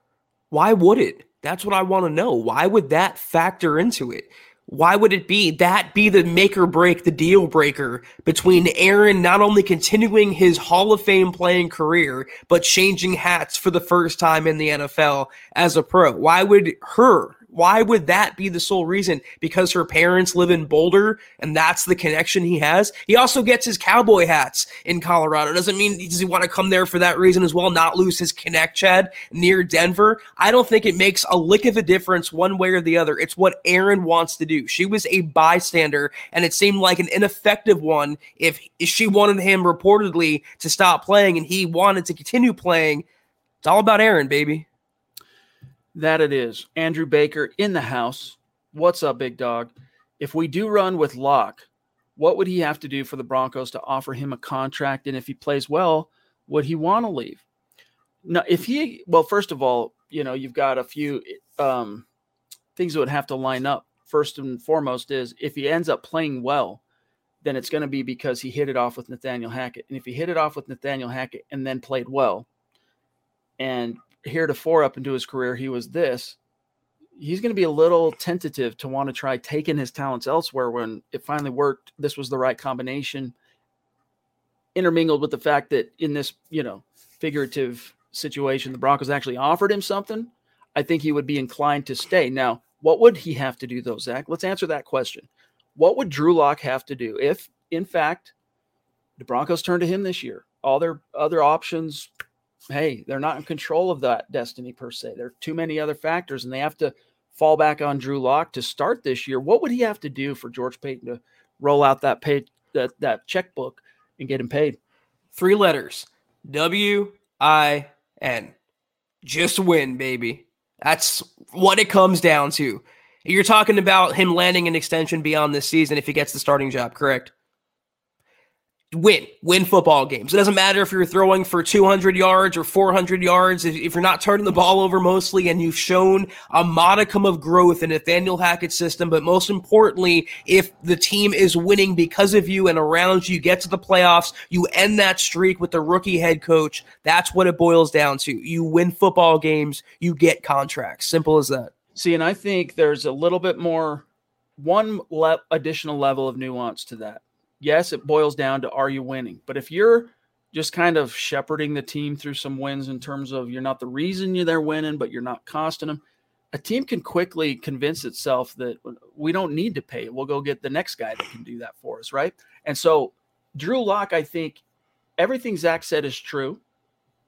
Why would it? That's what I want to know. Why would that factor into it? Why would it be that be the make or break, the deal breaker between Aaron not only continuing his Hall of Fame playing career, but changing hats for the first time in the NFL as a pro? Why would her why would that be the sole reason? Because her parents live in Boulder and that's the connection he has. He also gets his cowboy hats in Colorado. Doesn't mean does he want to come there for that reason as well, not lose his connect Chad near Denver. I don't think it makes a lick of a difference one way or the other. It's what Aaron wants to do. She was a bystander and it seemed like an ineffective one if, if she wanted him reportedly to stop playing and he wanted to continue playing. It's all about Aaron, baby. That it is. Andrew Baker in the house. What's up, big dog? If we do run with Lock, what would he have to do for the Broncos to offer him a contract? And if he plays well, would he want to leave? Now, if he, well, first of all, you know, you've got a few um, things that would have to line up. First and foremost is if he ends up playing well, then it's going to be because he hit it off with Nathaniel Hackett. And if he hit it off with Nathaniel Hackett and then played well, and heretofore up into his career, he was this. He's going to be a little tentative to want to try taking his talents elsewhere when it finally worked. This was the right combination, intermingled with the fact that in this, you know, figurative situation, the Broncos actually offered him something. I think he would be inclined to stay. Now, what would he have to do, though, Zack? Let's answer that question. What would Drew Lock have to do if, in fact, the Broncos turn to him this year? All their other options hey, they're not in control of that destiny per se. There are too many other factors, and they have to fall back on Drew Lock to start this year. What would he have to do for George Paton to roll out that pay that that checkbook and get him paid? Three letters: W I N. Just win, baby. That's what it comes down to. You're talking about him landing an extension beyond this season if he gets the starting job, correct? Win, win football games. It doesn't matter if you're throwing for 200 yards or 400 yards. If, if, you're not turning the ball over mostly and you've shown a modicum of growth in Nathaniel Hackett's system, but most importantly, if the team is winning because of you and around you, get to the playoffs, you end that streak with the rookie head coach. That's what it boils down to. You win football games, you get contracts. Simple as that. See, and I think there's a little bit more, one le- additional level of nuance to that yes, it boils down to are you winning? But if you're just kind of shepherding the team through some wins in terms of you're not the reason you're there winning, but you're not costing them, a team can quickly convince itself that we don't need to pay. We'll go get the next guy that can do that for us, right? And so Drew Lock, I think everything Zack said is true,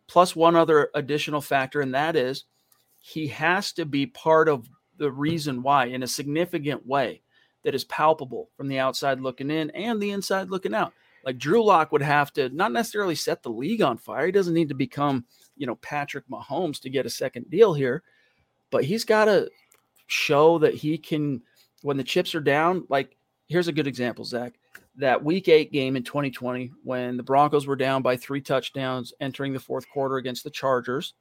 plus one other additional factor, and that is he has to be part of the reason why in a significant way that is palpable from the outside looking in and the inside looking out. Like Drew Lock would have to not necessarily set the league on fire. He doesn't need to become, you know, Patrick Mahomes to get a second deal here, but he's got to show that he can, when the chips are down. Like, here's a good example, Zack. That week eight game in 2020, when the Broncos were down by three touchdowns entering the fourth quarter against the Chargers,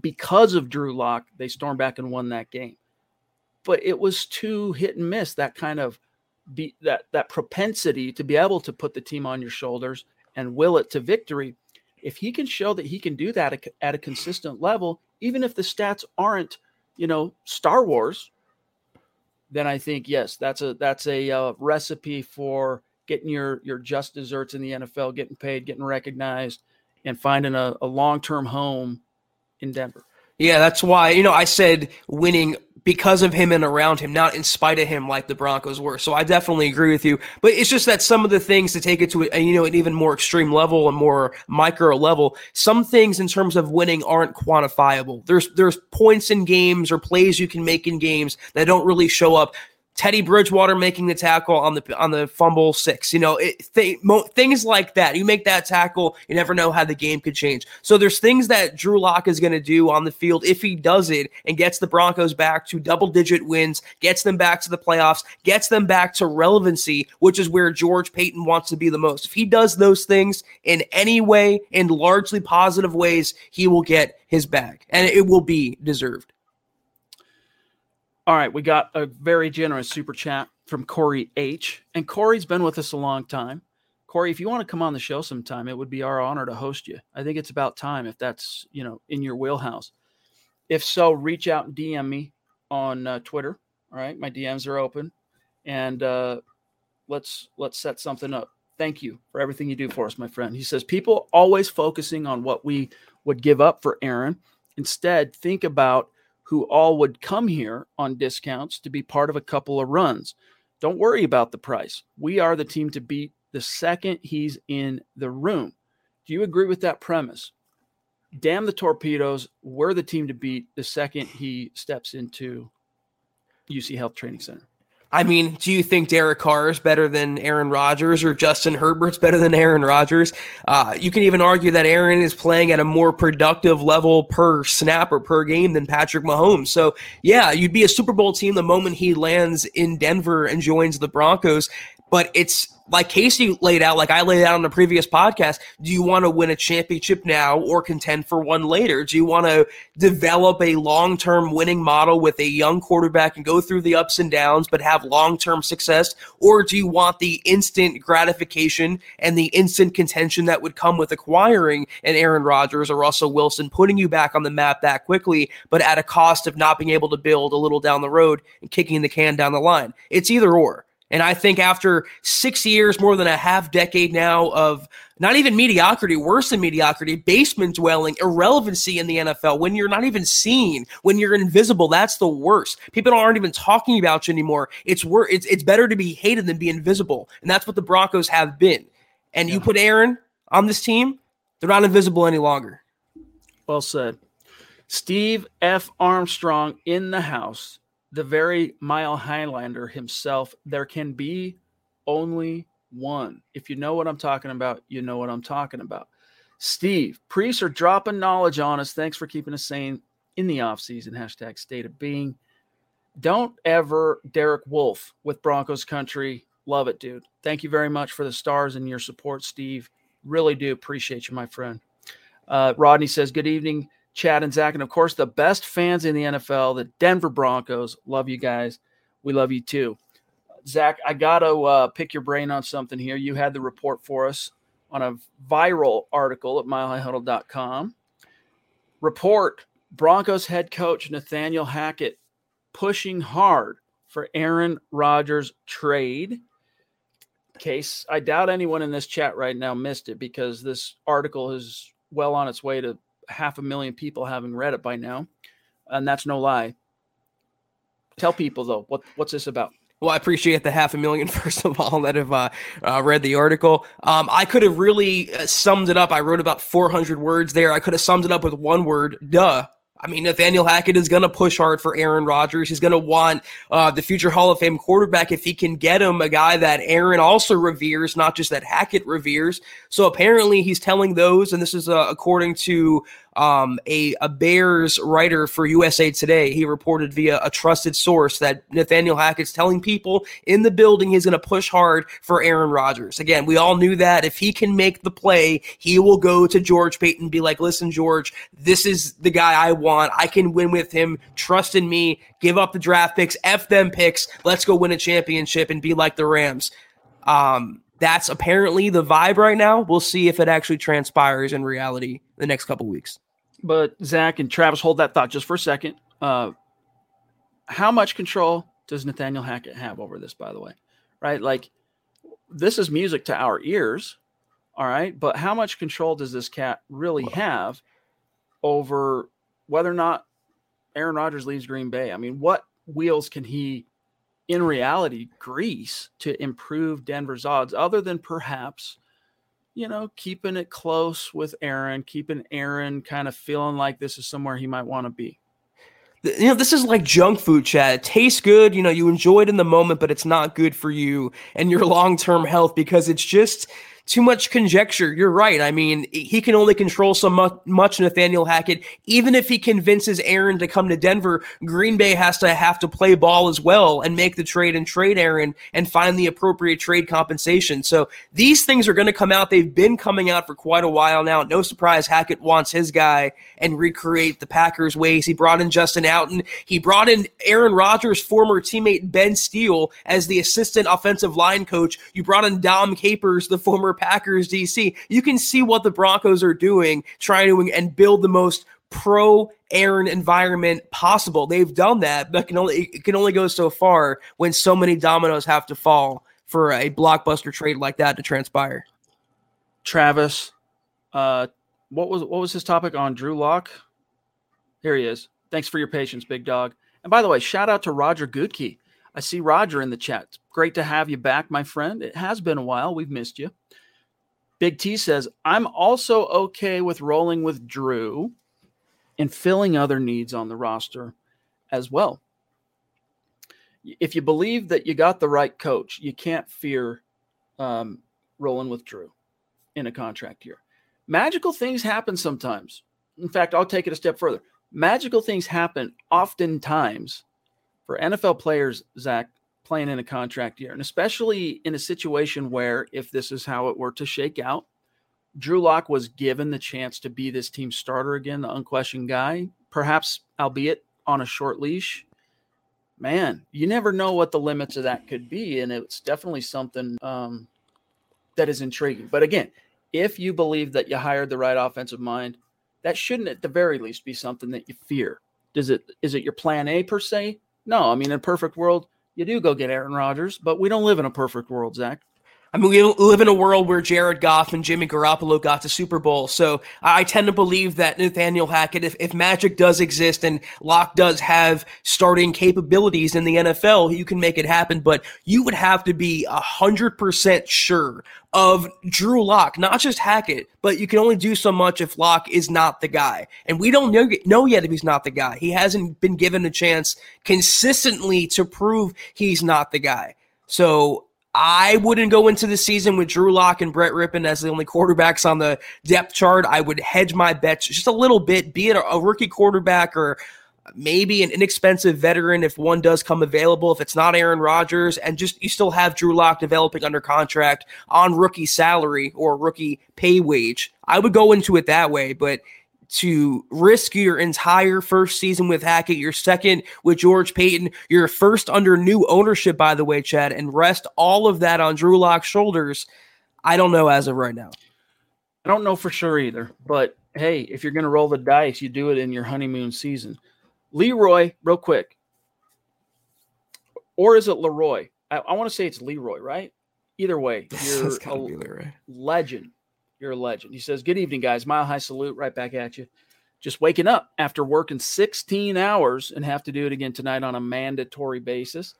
because of Drew Lock, they stormed back and won that game but it was too hit and miss that kind of be that that propensity to be able to put the team on your shoulders and will it to victory. If he can show that he can do that at, a consistent level even if the stats aren't you know star wars then i think yes that's a that's a uh, recipe for getting your your just desserts in the nfl getting paid getting recognized and finding a, a long-term home in denver yeah, that's why, you know, I said winning because of him and around him, not in spite of him like the Broncos were. So I definitely agree with you. But it's just that some of the things to take it to, a, you know, an even more extreme level and more micro level, some things in terms of winning aren't quantifiable. There's, there's points in games or plays you can make in games that don't really show up. Teddy Bridgewater making the tackle on the on the fumble six. You know, it, th- mo- things like that. You make that tackle, you never know how the game could change. So there's things that Drew Lock is going to do on the field if he does it and gets the Broncos back to double digit wins, gets them back to the playoffs, gets them back to relevancy, which is where George Paton wants to be the most. If he does those things in any way, in largely positive ways, he will get his bag, and it will be deserved. All right, we got a very generous super chat from Corey H. And Corey's been with us a long time. Corey, if you want to come on the show sometime, it would be our honor to host you. I think it's about time if that's, you know, in your wheelhouse. If so, reach out and DM me on uh, Twitter. All right, my DMs are open, and uh, let's let's set something up. Thank you for everything you do for us, my friend. He says people always focusing on what we would give up for Aaron. Instead, think about who all would come here on discounts to be part of a couple of runs. Don't worry about the price. We are the team to beat the second he's in the room. Do you agree with that premise? Damn the torpedoes. We're the team to beat the second he steps into UC Health Training Center. I mean, do you think Derek Carr is better than Aaron Rodgers or Justin Herbert's better than Aaron Rodgers? Uh, you can even argue that Aaron is playing at a more productive level per snap or per game than Patrick Mahomes. So, yeah, you'd be a Super Bowl team the moment he lands in Denver and joins the Broncos. But it's like Casey laid out, like I laid out on the previous podcast, do you want to win a championship now or contend for one later? Do you want to develop a long term winning model with a young quarterback and go through the ups and downs, but have long term success? Or do you want the instant gratification and the instant contention that would come with acquiring an Aaron Rodgers or Russell Wilson, putting you back on the map that quickly, but at a cost of not being able to build a little down the road and kicking the can down the line? It's either or. And I think after six years, more than a half decade now of not even mediocrity, worse than mediocrity, basement dwelling, irrelevancy in the NFL, when you're not even seen, when you're invisible, that's the worst. People aren't even talking about you anymore. It's wor- it's, it's better to be hated than be invisible. And that's what the Broncos have been. And yeah. you put Aaron on this team, they're not invisible any longer. Well said. Steve F. Armstrong in the house the very Mile Highlander himself, there can be only one. If you know what I'm talking about, you know what I'm talking about. Steve, priests are dropping knowledge on us. Thanks for keeping us sane in the off season. Hashtag state of being. Don't ever Derek Wolf with Broncos country Love it, dude. Thank you very much for the stars and your support, Steve. Really do appreciate you, my friend. Uh, Rodney says, Good evening, Chad and Zack. And of course, the best fans in the NFL, the Denver Broncos. Love you guys. We love you too. Zack, I got to uh, pick your brain on something here. You had the report for us on a viral article at milehighhuddle.com. Report Broncos head coach Nathaniel Hackett pushing hard for Aaron Rodgers trade. Case, I doubt anyone in this chat right now missed it because this article is well on its way to half a million people having read it by now. And that's no lie. Tell people though, what what's this about? Well, I appreciate the half a million, first of all, that have uh, uh, read the article. Um, I could have really uh, summed it up. I wrote about 400 words there. I could have summed it up with one word, duh. I mean, Nathaniel Hackett is going to push hard for Aaron Rodgers. He's going to want uh, the future Hall of Fame quarterback if he can get him a guy that Aaron also reveres, not just that Hackett reveres. So apparently, he's telling those, and this is uh, according to um, a, a Bears writer for USA Today. He reported via a trusted source that Nathaniel Hackett's telling people in the building he's going to push hard for Aaron Rodgers. Again, we all knew that if he can make the play, he will go to George Paton and be like, listen, George, this is the guy I want. I can win with him. Trust in me. Give up the draft picks. F them picks. Let's go win a championship and be like the Rams. Um, that's apparently the vibe right now. We'll see if it actually transpires in reality the next couple weeks. But Zack and Travis, hold that thought just for a second. Uh, how much control does Nathaniel Hackett have over this? By the way, right? Like this is music to our ears, all right. But how much control does this cat really have over whether or not Aaron Rodgers leaves Green Bay? I mean, what wheels can he, in reality, grease to improve Denver's odds, other than perhaps? You know, keeping it close with Aaron, keeping Aaron kind of feeling like this is somewhere he might want to be. You know, this is like junk food, Chad. It tastes good, you know, you enjoy it in the moment, but it's not good for you and your long term health because it's just too much conjecture. You're right. I mean, he can only control so much, Nathaniel Hackett. Even if he convinces Aaron to come to Denver, Green Bay has to have to play ball as well and make the trade and trade Aaron and find the appropriate trade compensation. So these things are going to come out. They've been coming out for quite a while now. No surprise Hackett wants his guy and recreate the Packers ways. He brought in Justin Outten. He brought in Aaron Rodgers' former teammate Ben Steele as the assistant offensive line coach. You brought in Dom Capers, the former Packers DC. You can see what the Broncos are doing, trying to and build the most pro Aaron environment possible. They've done that, but can only it can only go so far when so many dominoes have to fall for a blockbuster trade like that to transpire. Travis, uh, what was what was his topic on Drew Lock? Here he is. Thanks for your patience, big dog. And by the way, shout out to Roger Goodkey. I see Roger in the chat. Great to have you back, my friend. It has been a while. We've missed you. Big T says, I'm also okay with rolling with Drew and filling other needs on the roster as well. If you believe that you got the right coach, you can't fear um, rolling with Drew in a contract year. Magical things happen sometimes. In fact, I'll take it a step further. Magical things happen oftentimes for NFL players, Zack, playing in a contract year, and especially in a situation where if this is how it were to shake out, Drew Lock was given the chance to be this team starter again, the unquestioned guy, perhaps albeit on a short leash. Man, you never know what the limits of that could be, and it's definitely something um, that is intriguing. But again, if you believe that you hired the right offensive mind, that shouldn't at the very least be something that you fear. Does it is it your plan A per se? No, I mean in a perfect world, you do go get Aaron Rodgers, but we don't live in a perfect world, Zack. I mean, we live in a world where Jared Goff and Jimmy Garoppolo got to Super Bowl. So I tend to believe that Nathaniel Hackett, if, if magic does exist and Lock does have starting capabilities in the NFL, you can make it happen. But you would have to be 100% sure of Drew Lock, not just Hackett, but you can only do so much if Lock is not the guy. And we don't know, know yet if he's not the guy. He hasn't been given a chance consistently to prove he's not the guy. So I wouldn't go into the season with Drew Lock and Brett Rypien as the only quarterbacks on the depth chart. I would hedge my bets just a little bit, be it a, rookie quarterback or maybe an inexpensive veteran if one does come available, if it's not Aaron Rodgers, and just you still have Drew Lock developing under contract on rookie salary or rookie pay wage. I would go into it that way, but to risk your entire first season with Hackett, your second with George Paton, your first under new ownership, by the way, Chad, and rest all of that on Drew Lock's shoulders. I don't know as of right now. I don't know for sure either, but hey, if you're going to roll the dice, you do it in your honeymoon season. Leroy, real quick. Or is it Leroy? I, I want to say it's Leroy, right? Either way, you're a legend. You're a legend. He says, Good evening, guys. Mile high salute right back at you. Just waking up after working 16 hours and have to do it again tonight on a mandatory basis.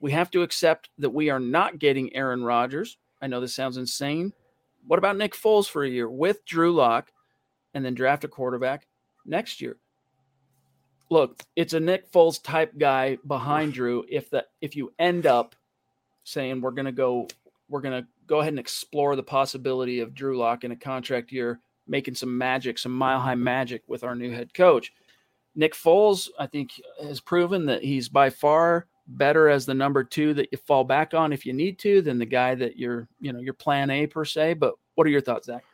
We have to accept that we are not getting Aaron Rodgers. I know this sounds insane. What about Nick Foles for a year with Drew Lock and then draft a quarterback next year? Look, it's a Nick Foles type guy behind Drew. If that if you end up saying we're gonna go, we're gonna go ahead and explore the possibility of Drew Lock in a contract year, making some magic, some mile high magic with our new head coach. Nick Foles, I think, has proven that he's by far better as the number two that you fall back on if you need to than the guy that you're, you know, your plan A per se. But what are your thoughts, Zack?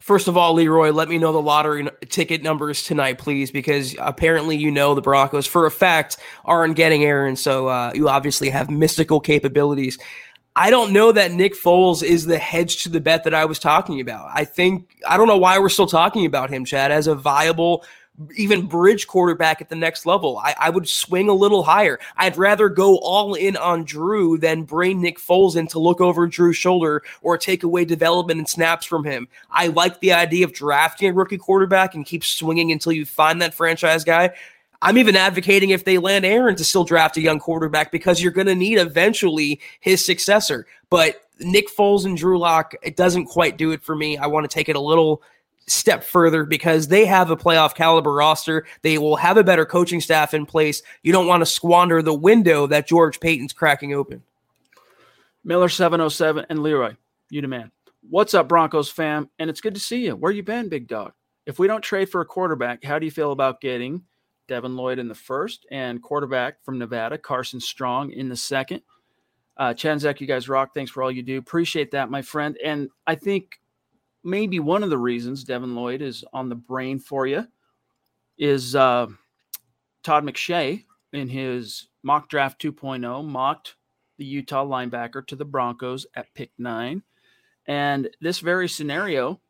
First of all, Leroy, let me know the lottery ticket numbers tonight, please, because apparently you know the Broncos for a fact aren't getting Aaron, so uh, you obviously have mystical capabilities. I don't know that Nick Foles is the hedge to the bet that I was talking about. I think I don't know why we're still talking about him, Chad, as a viable even bridge quarterback at the next level. I, I, would swing a little higher. I'd rather go all in on Drew than bring Nick Foles in to look over Drew's shoulder or take away development and snaps from him. I like the idea of drafting a rookie quarterback and keep swinging until you find that franchise guy. I'm even advocating if they land Aaron to still draft a young quarterback because you're going to need eventually his successor. But Nick Foles and Drew Lock, it doesn't quite do it for me. I want to take it a little step further because they have a playoff caliber roster. They will have a better coaching staff in place. You don't want to squander the window that George Paton's cracking open. Miller 707 and Leroy, you demand. What's up, Broncos fam? And it's good to see you. Where you been, big dog? If we don't trade for a quarterback, how do you feel about getting Devin Lloyd in the first and quarterback from Nevada, Carson Strong in the second? Uh, Chanzek, you guys rock. Thanks for all you do. Appreciate that, my friend. And I think maybe one of the reasons Devin Lloyd is on the brain for you is uh, Todd McShay in his mock draft 2.0 mocked the Utah linebacker to the Broncos at pick nine. And this very scenario,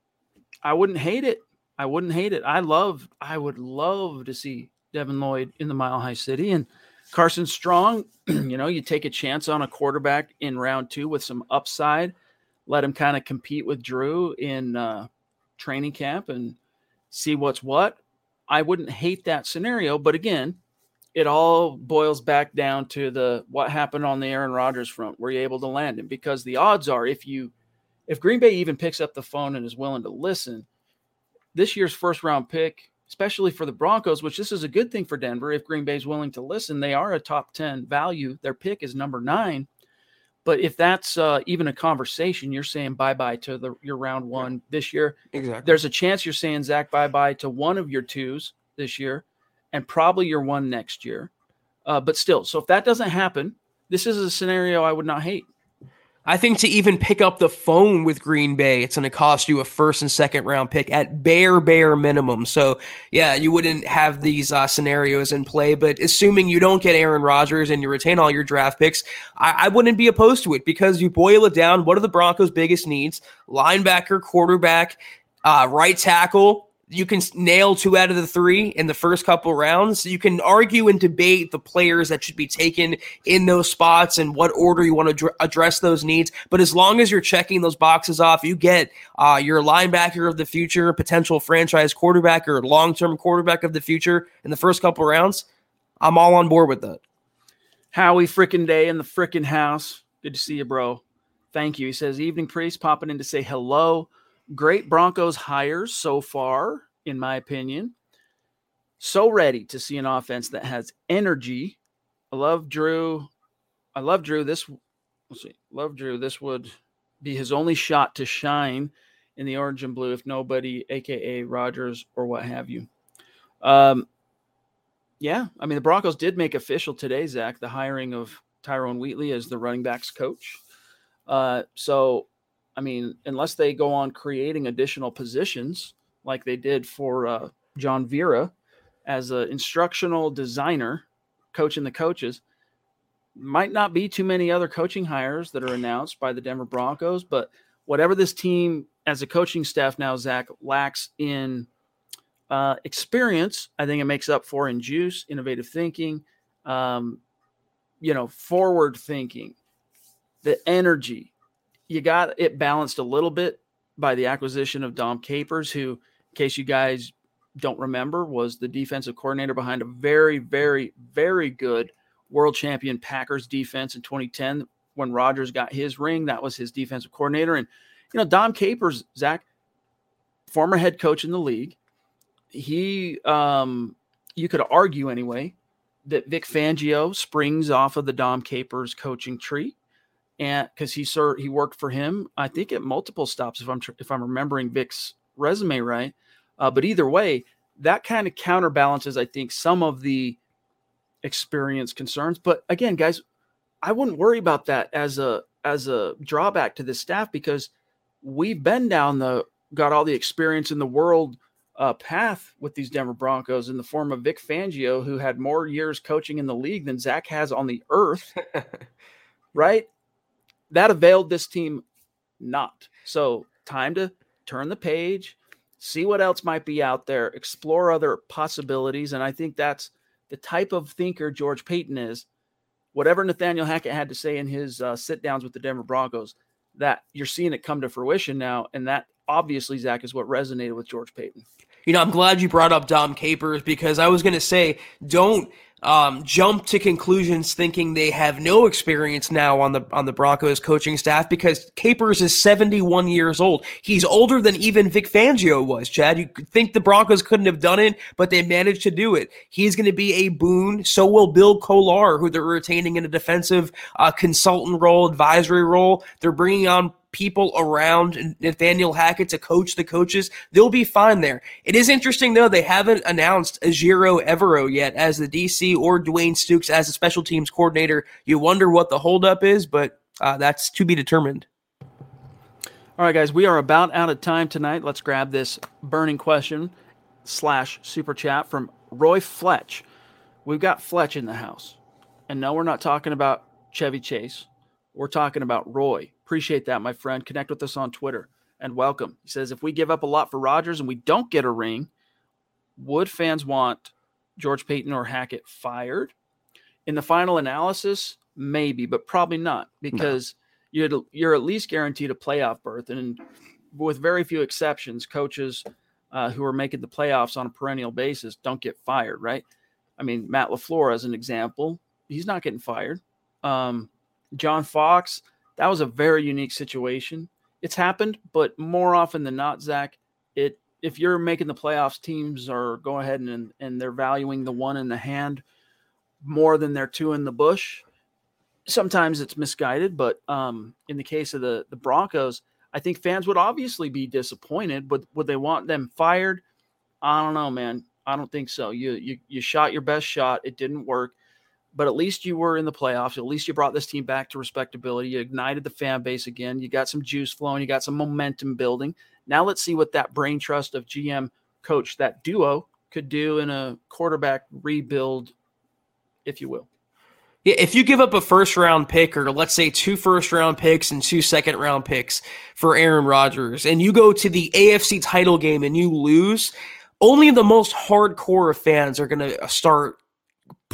I wouldn't hate it. I wouldn't hate it. I love, I would love to see Devin Lloyd in the Mile High City and Carson Strong. you know, you take a chance on a quarterback in round two with some upside let him kind of compete with Drew in uh, training camp and see what's what. I wouldn't hate that scenario, but again, it all boils back down to the what happened on the Aaron Rodgers front. Were you able to land him? Because the odds are, if you, if Green Bay even picks up the phone and is willing to listen, this year's first round pick, especially for the Broncos, which this is a good thing for Denver. If Green Bay is willing to listen, they are a top ten value. Their pick is number nine. But if that's uh, even a conversation, you're saying bye bye to the your round one this year. Exactly. There's a chance you're saying Zack bye bye to one of your twos this year, and probably your one next year. Uh, but still, so if that doesn't happen, this is a scenario I would not hate. I think to even pick up the phone with Green Bay, it's going to cost you a first and second round pick at bare, bare minimum. So, yeah, you wouldn't have these uh, scenarios in play. But assuming you don't get Aaron Rodgers and you retain all your draft picks, I, I wouldn't be opposed to it because you boil it down. What are the Broncos' biggest needs? Linebacker, quarterback, uh, right tackle, you can nail two out of the three in the first couple rounds. You can argue and debate the players that should be taken in those spots and what order you want to dr- address those needs. But as long as you're checking those boxes off, you get uh, your linebacker of the future, potential franchise quarterback or long term quarterback of the future in the first couple rounds. I'm all on board with that. Howie freaking day in the freaking house. Good to see you, bro. Thank you. He says, Evening priest popping in to say hello. Great Broncos hires so far, in my opinion. So ready to see an offense that has energy. I love Drew. I love Drew. This, let's see, love Drew. This would be his only shot to shine in the orange and blue if nobody, aka Rodgers or what have you. Um, Yeah, I mean the Broncos did make official today, Zack, the hiring of Tyrone Wheatley as the running backs coach. Uh, so, I mean, unless they go on creating additional positions like they did for uh, John Vera as an instructional designer, coaching the coaches, might not be too many other coaching hires that are announced by the Denver Broncos. But whatever this team as a coaching staff now, Zack, lacks in uh, experience, I think it makes up for in juice, innovative thinking, um, you know, forward thinking, the energy. You got it balanced a little bit by the acquisition of Dom Capers, who, in case you guys don't remember, was the defensive coordinator behind a very, very, very good world champion Packers defense in 2010 when Rodgers got his ring. That was his defensive coordinator. And, you know, Dom Capers, Zack, former head coach in the league, he, um, you could argue anyway, that Vic Fangio springs off of the Dom Capers coaching tree. And because he sir he worked for him, I think at multiple stops, if I'm if I'm remembering Vic's resume right. Uh, but either way, that kind of counterbalances, I think, some of the experience concerns. But again, guys, I wouldn't worry about that as a as a drawback to this staff because we've been down the got all the experience in the world uh, path with these Denver Broncos in the form of Vic Fangio, who had more years coaching in the league than Zack has on the earth. right? That availed this team not. So time to turn the page, see what else might be out there, explore other possibilities, and I think that's the type of thinker George Paton is, whatever Nathaniel Hackett had to say in his uh, sit downs with the Denver Broncos, that you're seeing it come to fruition now. And that obviously, Zack, is what resonated with George Paton. You know, I'm glad you brought up Dom Capers because I was going to say, don't um, jump to conclusions thinking they have no experience now on the on the Broncos coaching staff because Capers is 71 years old. He's older than even Vic Fangio was. Chad, you think the Broncos couldn't have done it, but they managed to do it. He's going to be a boon. So will Bill Kollar, who they're retaining in a defensive uh, consultant role, advisory role. They're bringing on people around Nathaniel Hackett to coach the coaches, they'll be fine there. It is interesting though, they haven't announced Ejiro Evero yet as the DC or Dwayne Stukes as a special teams coordinator. You wonder what the holdup is, but uh, that's to be determined. All right, guys, we are about out of time tonight. Let's grab this burning question slash super chat from Roy Fletch. We've got Fletch in the house. And no, we're not talking about Chevy Chase. We're talking about Roy. Appreciate that, my friend. Connect with us on Twitter and welcome. He says, if we give up a lot for Rodgers and we don't get a ring, would fans want George Paton or Hackett fired? In the final analysis, maybe, but probably not because no. you're, you're at least guaranteed a playoff berth. And with very few exceptions, coaches uh, who are making the playoffs on a perennial basis don't get fired, right? I mean, Matt LaFleur, as an example, he's not getting fired. Um, John Fox, that was a very unique situation. It's happened, but more often than not, Zack, it if you're making the playoffs, teams are go ahead and and they're valuing the one in the hand more than their two in the bush. Sometimes it's misguided, but um, in the case of the the Broncos, I think fans would obviously be disappointed. But would they want them fired? I don't know, man. I don't think so. You you you shot your best shot. It didn't work but at least you were in the playoffs. At least you brought this team back to respectability. You ignited the fan base again. You got some juice flowing. You got some momentum building. Now let's see what that brain trust of GM coach, that duo, could do in a quarterback rebuild, if you will. Yeah, if you give up a first round pick, or let's say two first round picks and two second round picks for Aaron Rodgers, and you go to the AFC title game and you lose, only the most hardcore of fans are going to start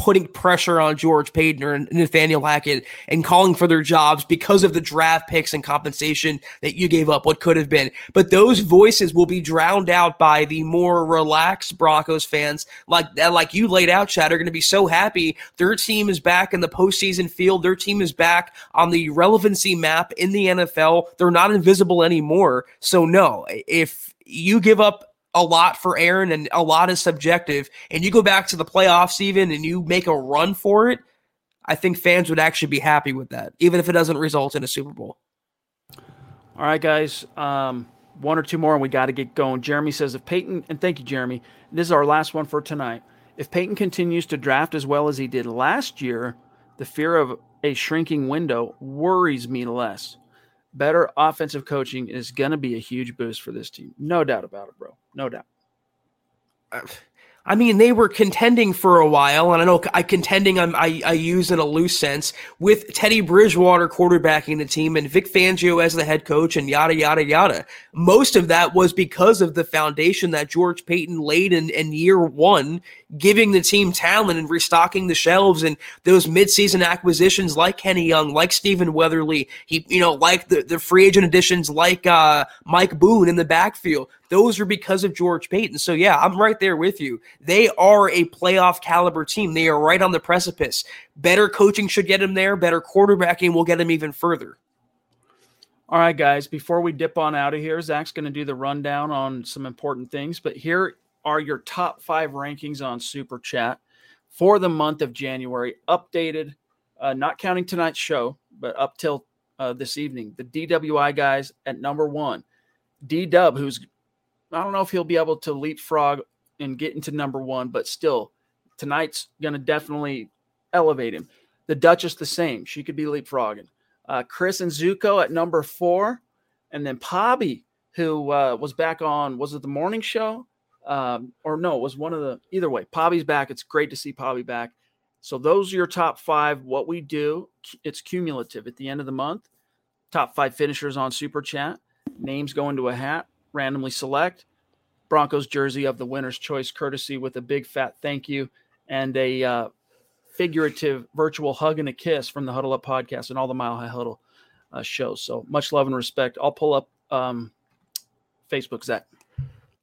putting pressure on George Paton and Nathaniel Hackett and calling for their jobs because of the draft picks and compensation that you gave up, what could have been. But those voices will be drowned out by the more relaxed Broncos fans, like that, like you laid out, Chad, are going to be so happy their team is back in the postseason field. Their team is back on the relevancy map in the NFL. They're not invisible anymore. So no, if you give up a lot for Aaron and a lot is subjective, and you go back to the playoffs even and you make a run for it, I think fans would actually be happy with that, even if it doesn't result in a Super Bowl. All right, guys. Um, one or two more, and we got to get going. Jeremy says, if Paton, and thank you, Jeremy, this is our last one for tonight. If Paton continues to draft as well as he did last year, the fear of a shrinking window worries me less. Better offensive coaching is going to be a huge boost for this team. No doubt about it, bro. No doubt. I mean, they were contending for a while, and I know I contending I'm, I, I use in a loose sense with Teddy Bridgewater quarterbacking the team and Vic Fangio as the head coach and yada yada yada. Most of that was because of the foundation that George Paton laid in, in year one, giving the team talent and restocking the shelves and those midseason acquisitions like Kenny Young, like Stephen Weatherly, he you know like the the free agent additions like uh, Mike Boone in the backfield those are because of George Paton. So, yeah, I'm right there with you. They are a playoff caliber team. They are right on the precipice. Better coaching should get them there. Better quarterbacking will get them even further. All right, guys, before we dip on out of here, Zach's going to do the rundown on some important things. But here are your top five rankings on Super Chat for the month of January, updated, uh, not counting tonight's show, but up till uh, this evening. The DWI guys at number one. D Dub, who's I don't know if he'll be able to leapfrog and get into number one, but still, tonight's going to definitely elevate him. The Duchess, the same. She could be leapfrogging. Uh, Chris and Zuko at number four. And then Pobby, who uh, was back on, was it the morning show? Um, or no, it was one of the, either way, Pobby's back. It's great to see Pobby back. So those are your top five. What we do, it's cumulative at the end of the month. Top five finishers on Super Chat. Names go into a hat randomly select Broncos jersey of the winner's choice, courtesy with a big fat thank you and a uh, figurative virtual hug and a kiss from the Huddle Up podcast and all the Mile High Huddle uh, shows. So much love and respect. I'll pull up um, Facebook, Zack.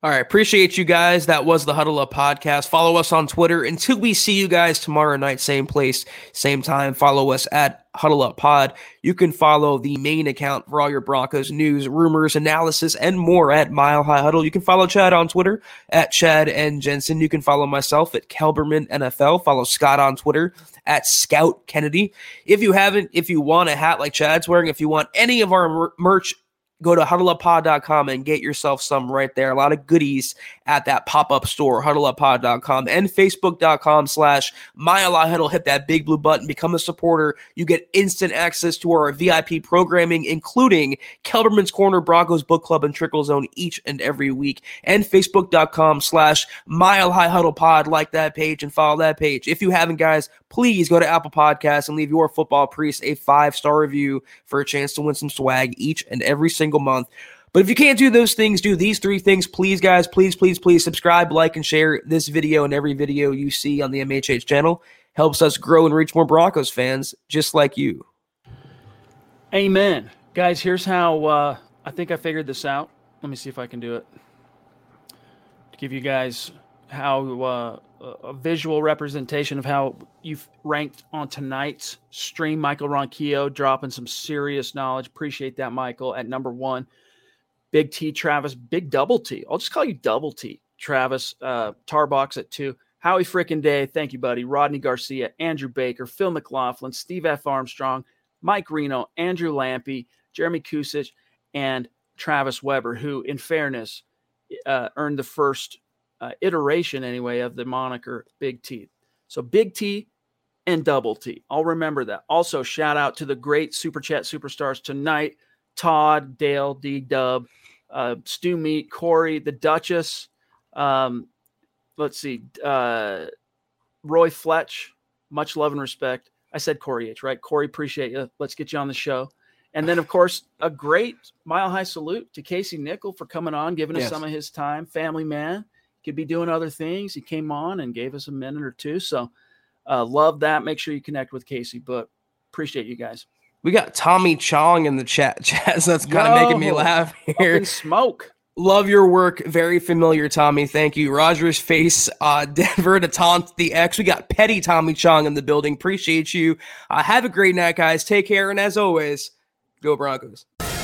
All right. Appreciate you guys. That was the Huddle Up podcast. Follow us on Twitter until we see you guys tomorrow night, same place, same time. Follow us at Huddle Up Pod. You can follow the main account for all your Broncos news, rumors, analysis, and more at Mile High Huddle. You can follow Chad on Twitter at Chad and Jensen. You can follow myself at Kelberman NFL. Follow Scott on Twitter at Scout Kennedy. If you haven't, if you want a hat like Chad's wearing, if you want any of our merch go to huddleuppod.com and get yourself some right there. A lot of goodies at that pop-up store, huddleuppod.com and facebook.com slash huddle. Hit that big blue button, become a supporter. You get instant access to our VIP programming, including Kelberman's Corner, Broncos Book Club, and Trickle Zone each and every week. And facebook.com slash pod. Like that page and follow that page. If you haven't, guys, please go to Apple Podcasts and leave your football priest a five-star review for a chance to win some swag each and every single single month. But if you can't do those things, do these three things, please, guys. Please, please, please subscribe, like, and share this video and every video you see on the MHH channel. Helps us grow and reach more Broncos fans just like you. Amen. Guys, here's how uh, I think I figured this out. Let me see if I can do it. To give you guys how uh, a visual representation of how you've ranked on tonight's stream. Michael Ronquillo dropping some serious knowledge. Appreciate that, Michael, at number one. Big T, Travis, Big Double T. I'll just call you Double T. Travis, uh, Tarbox at two. Howie Frickin' Day, thank you, buddy. Rodney Garcia, Andrew Baker, Phil McLaughlin, Steve F. Armstrong, Mike Reno, Andrew Lampy, Jeremy Kusich, and Travis Weber, who, in fairness, uh, earned the first uh, iteration anyway of the moniker Big T. So Big T and Double T. I'll remember that. Also, shout out to the great Super Chat superstars tonight Todd, Dale, D Dub, uh, Stu Meat, Corey, the Duchess. Um, let's see, uh, Roy Fletch. Much love and respect. I said Corey H, right? Corey, appreciate you. Let's get you on the show. And then, of course, a great mile high salute to Casey Nickell for coming on, giving us yes. some of his time. Family man could be doing other things. He came on and gave us a minute or two. So uh, love that. Make sure you connect with Casey, but appreciate you guys. We got Tommy Chong in the chat. Chat, so that's kind of making me laugh here. Smoke. Love your work. Very familiar, Tommy. Thank you. Rogers Face, uh, Denver to taunt the X. We got Petty Tommy Chong in the building. Appreciate you. Uh, have a great night, guys. Take care. And as always, go Broncos.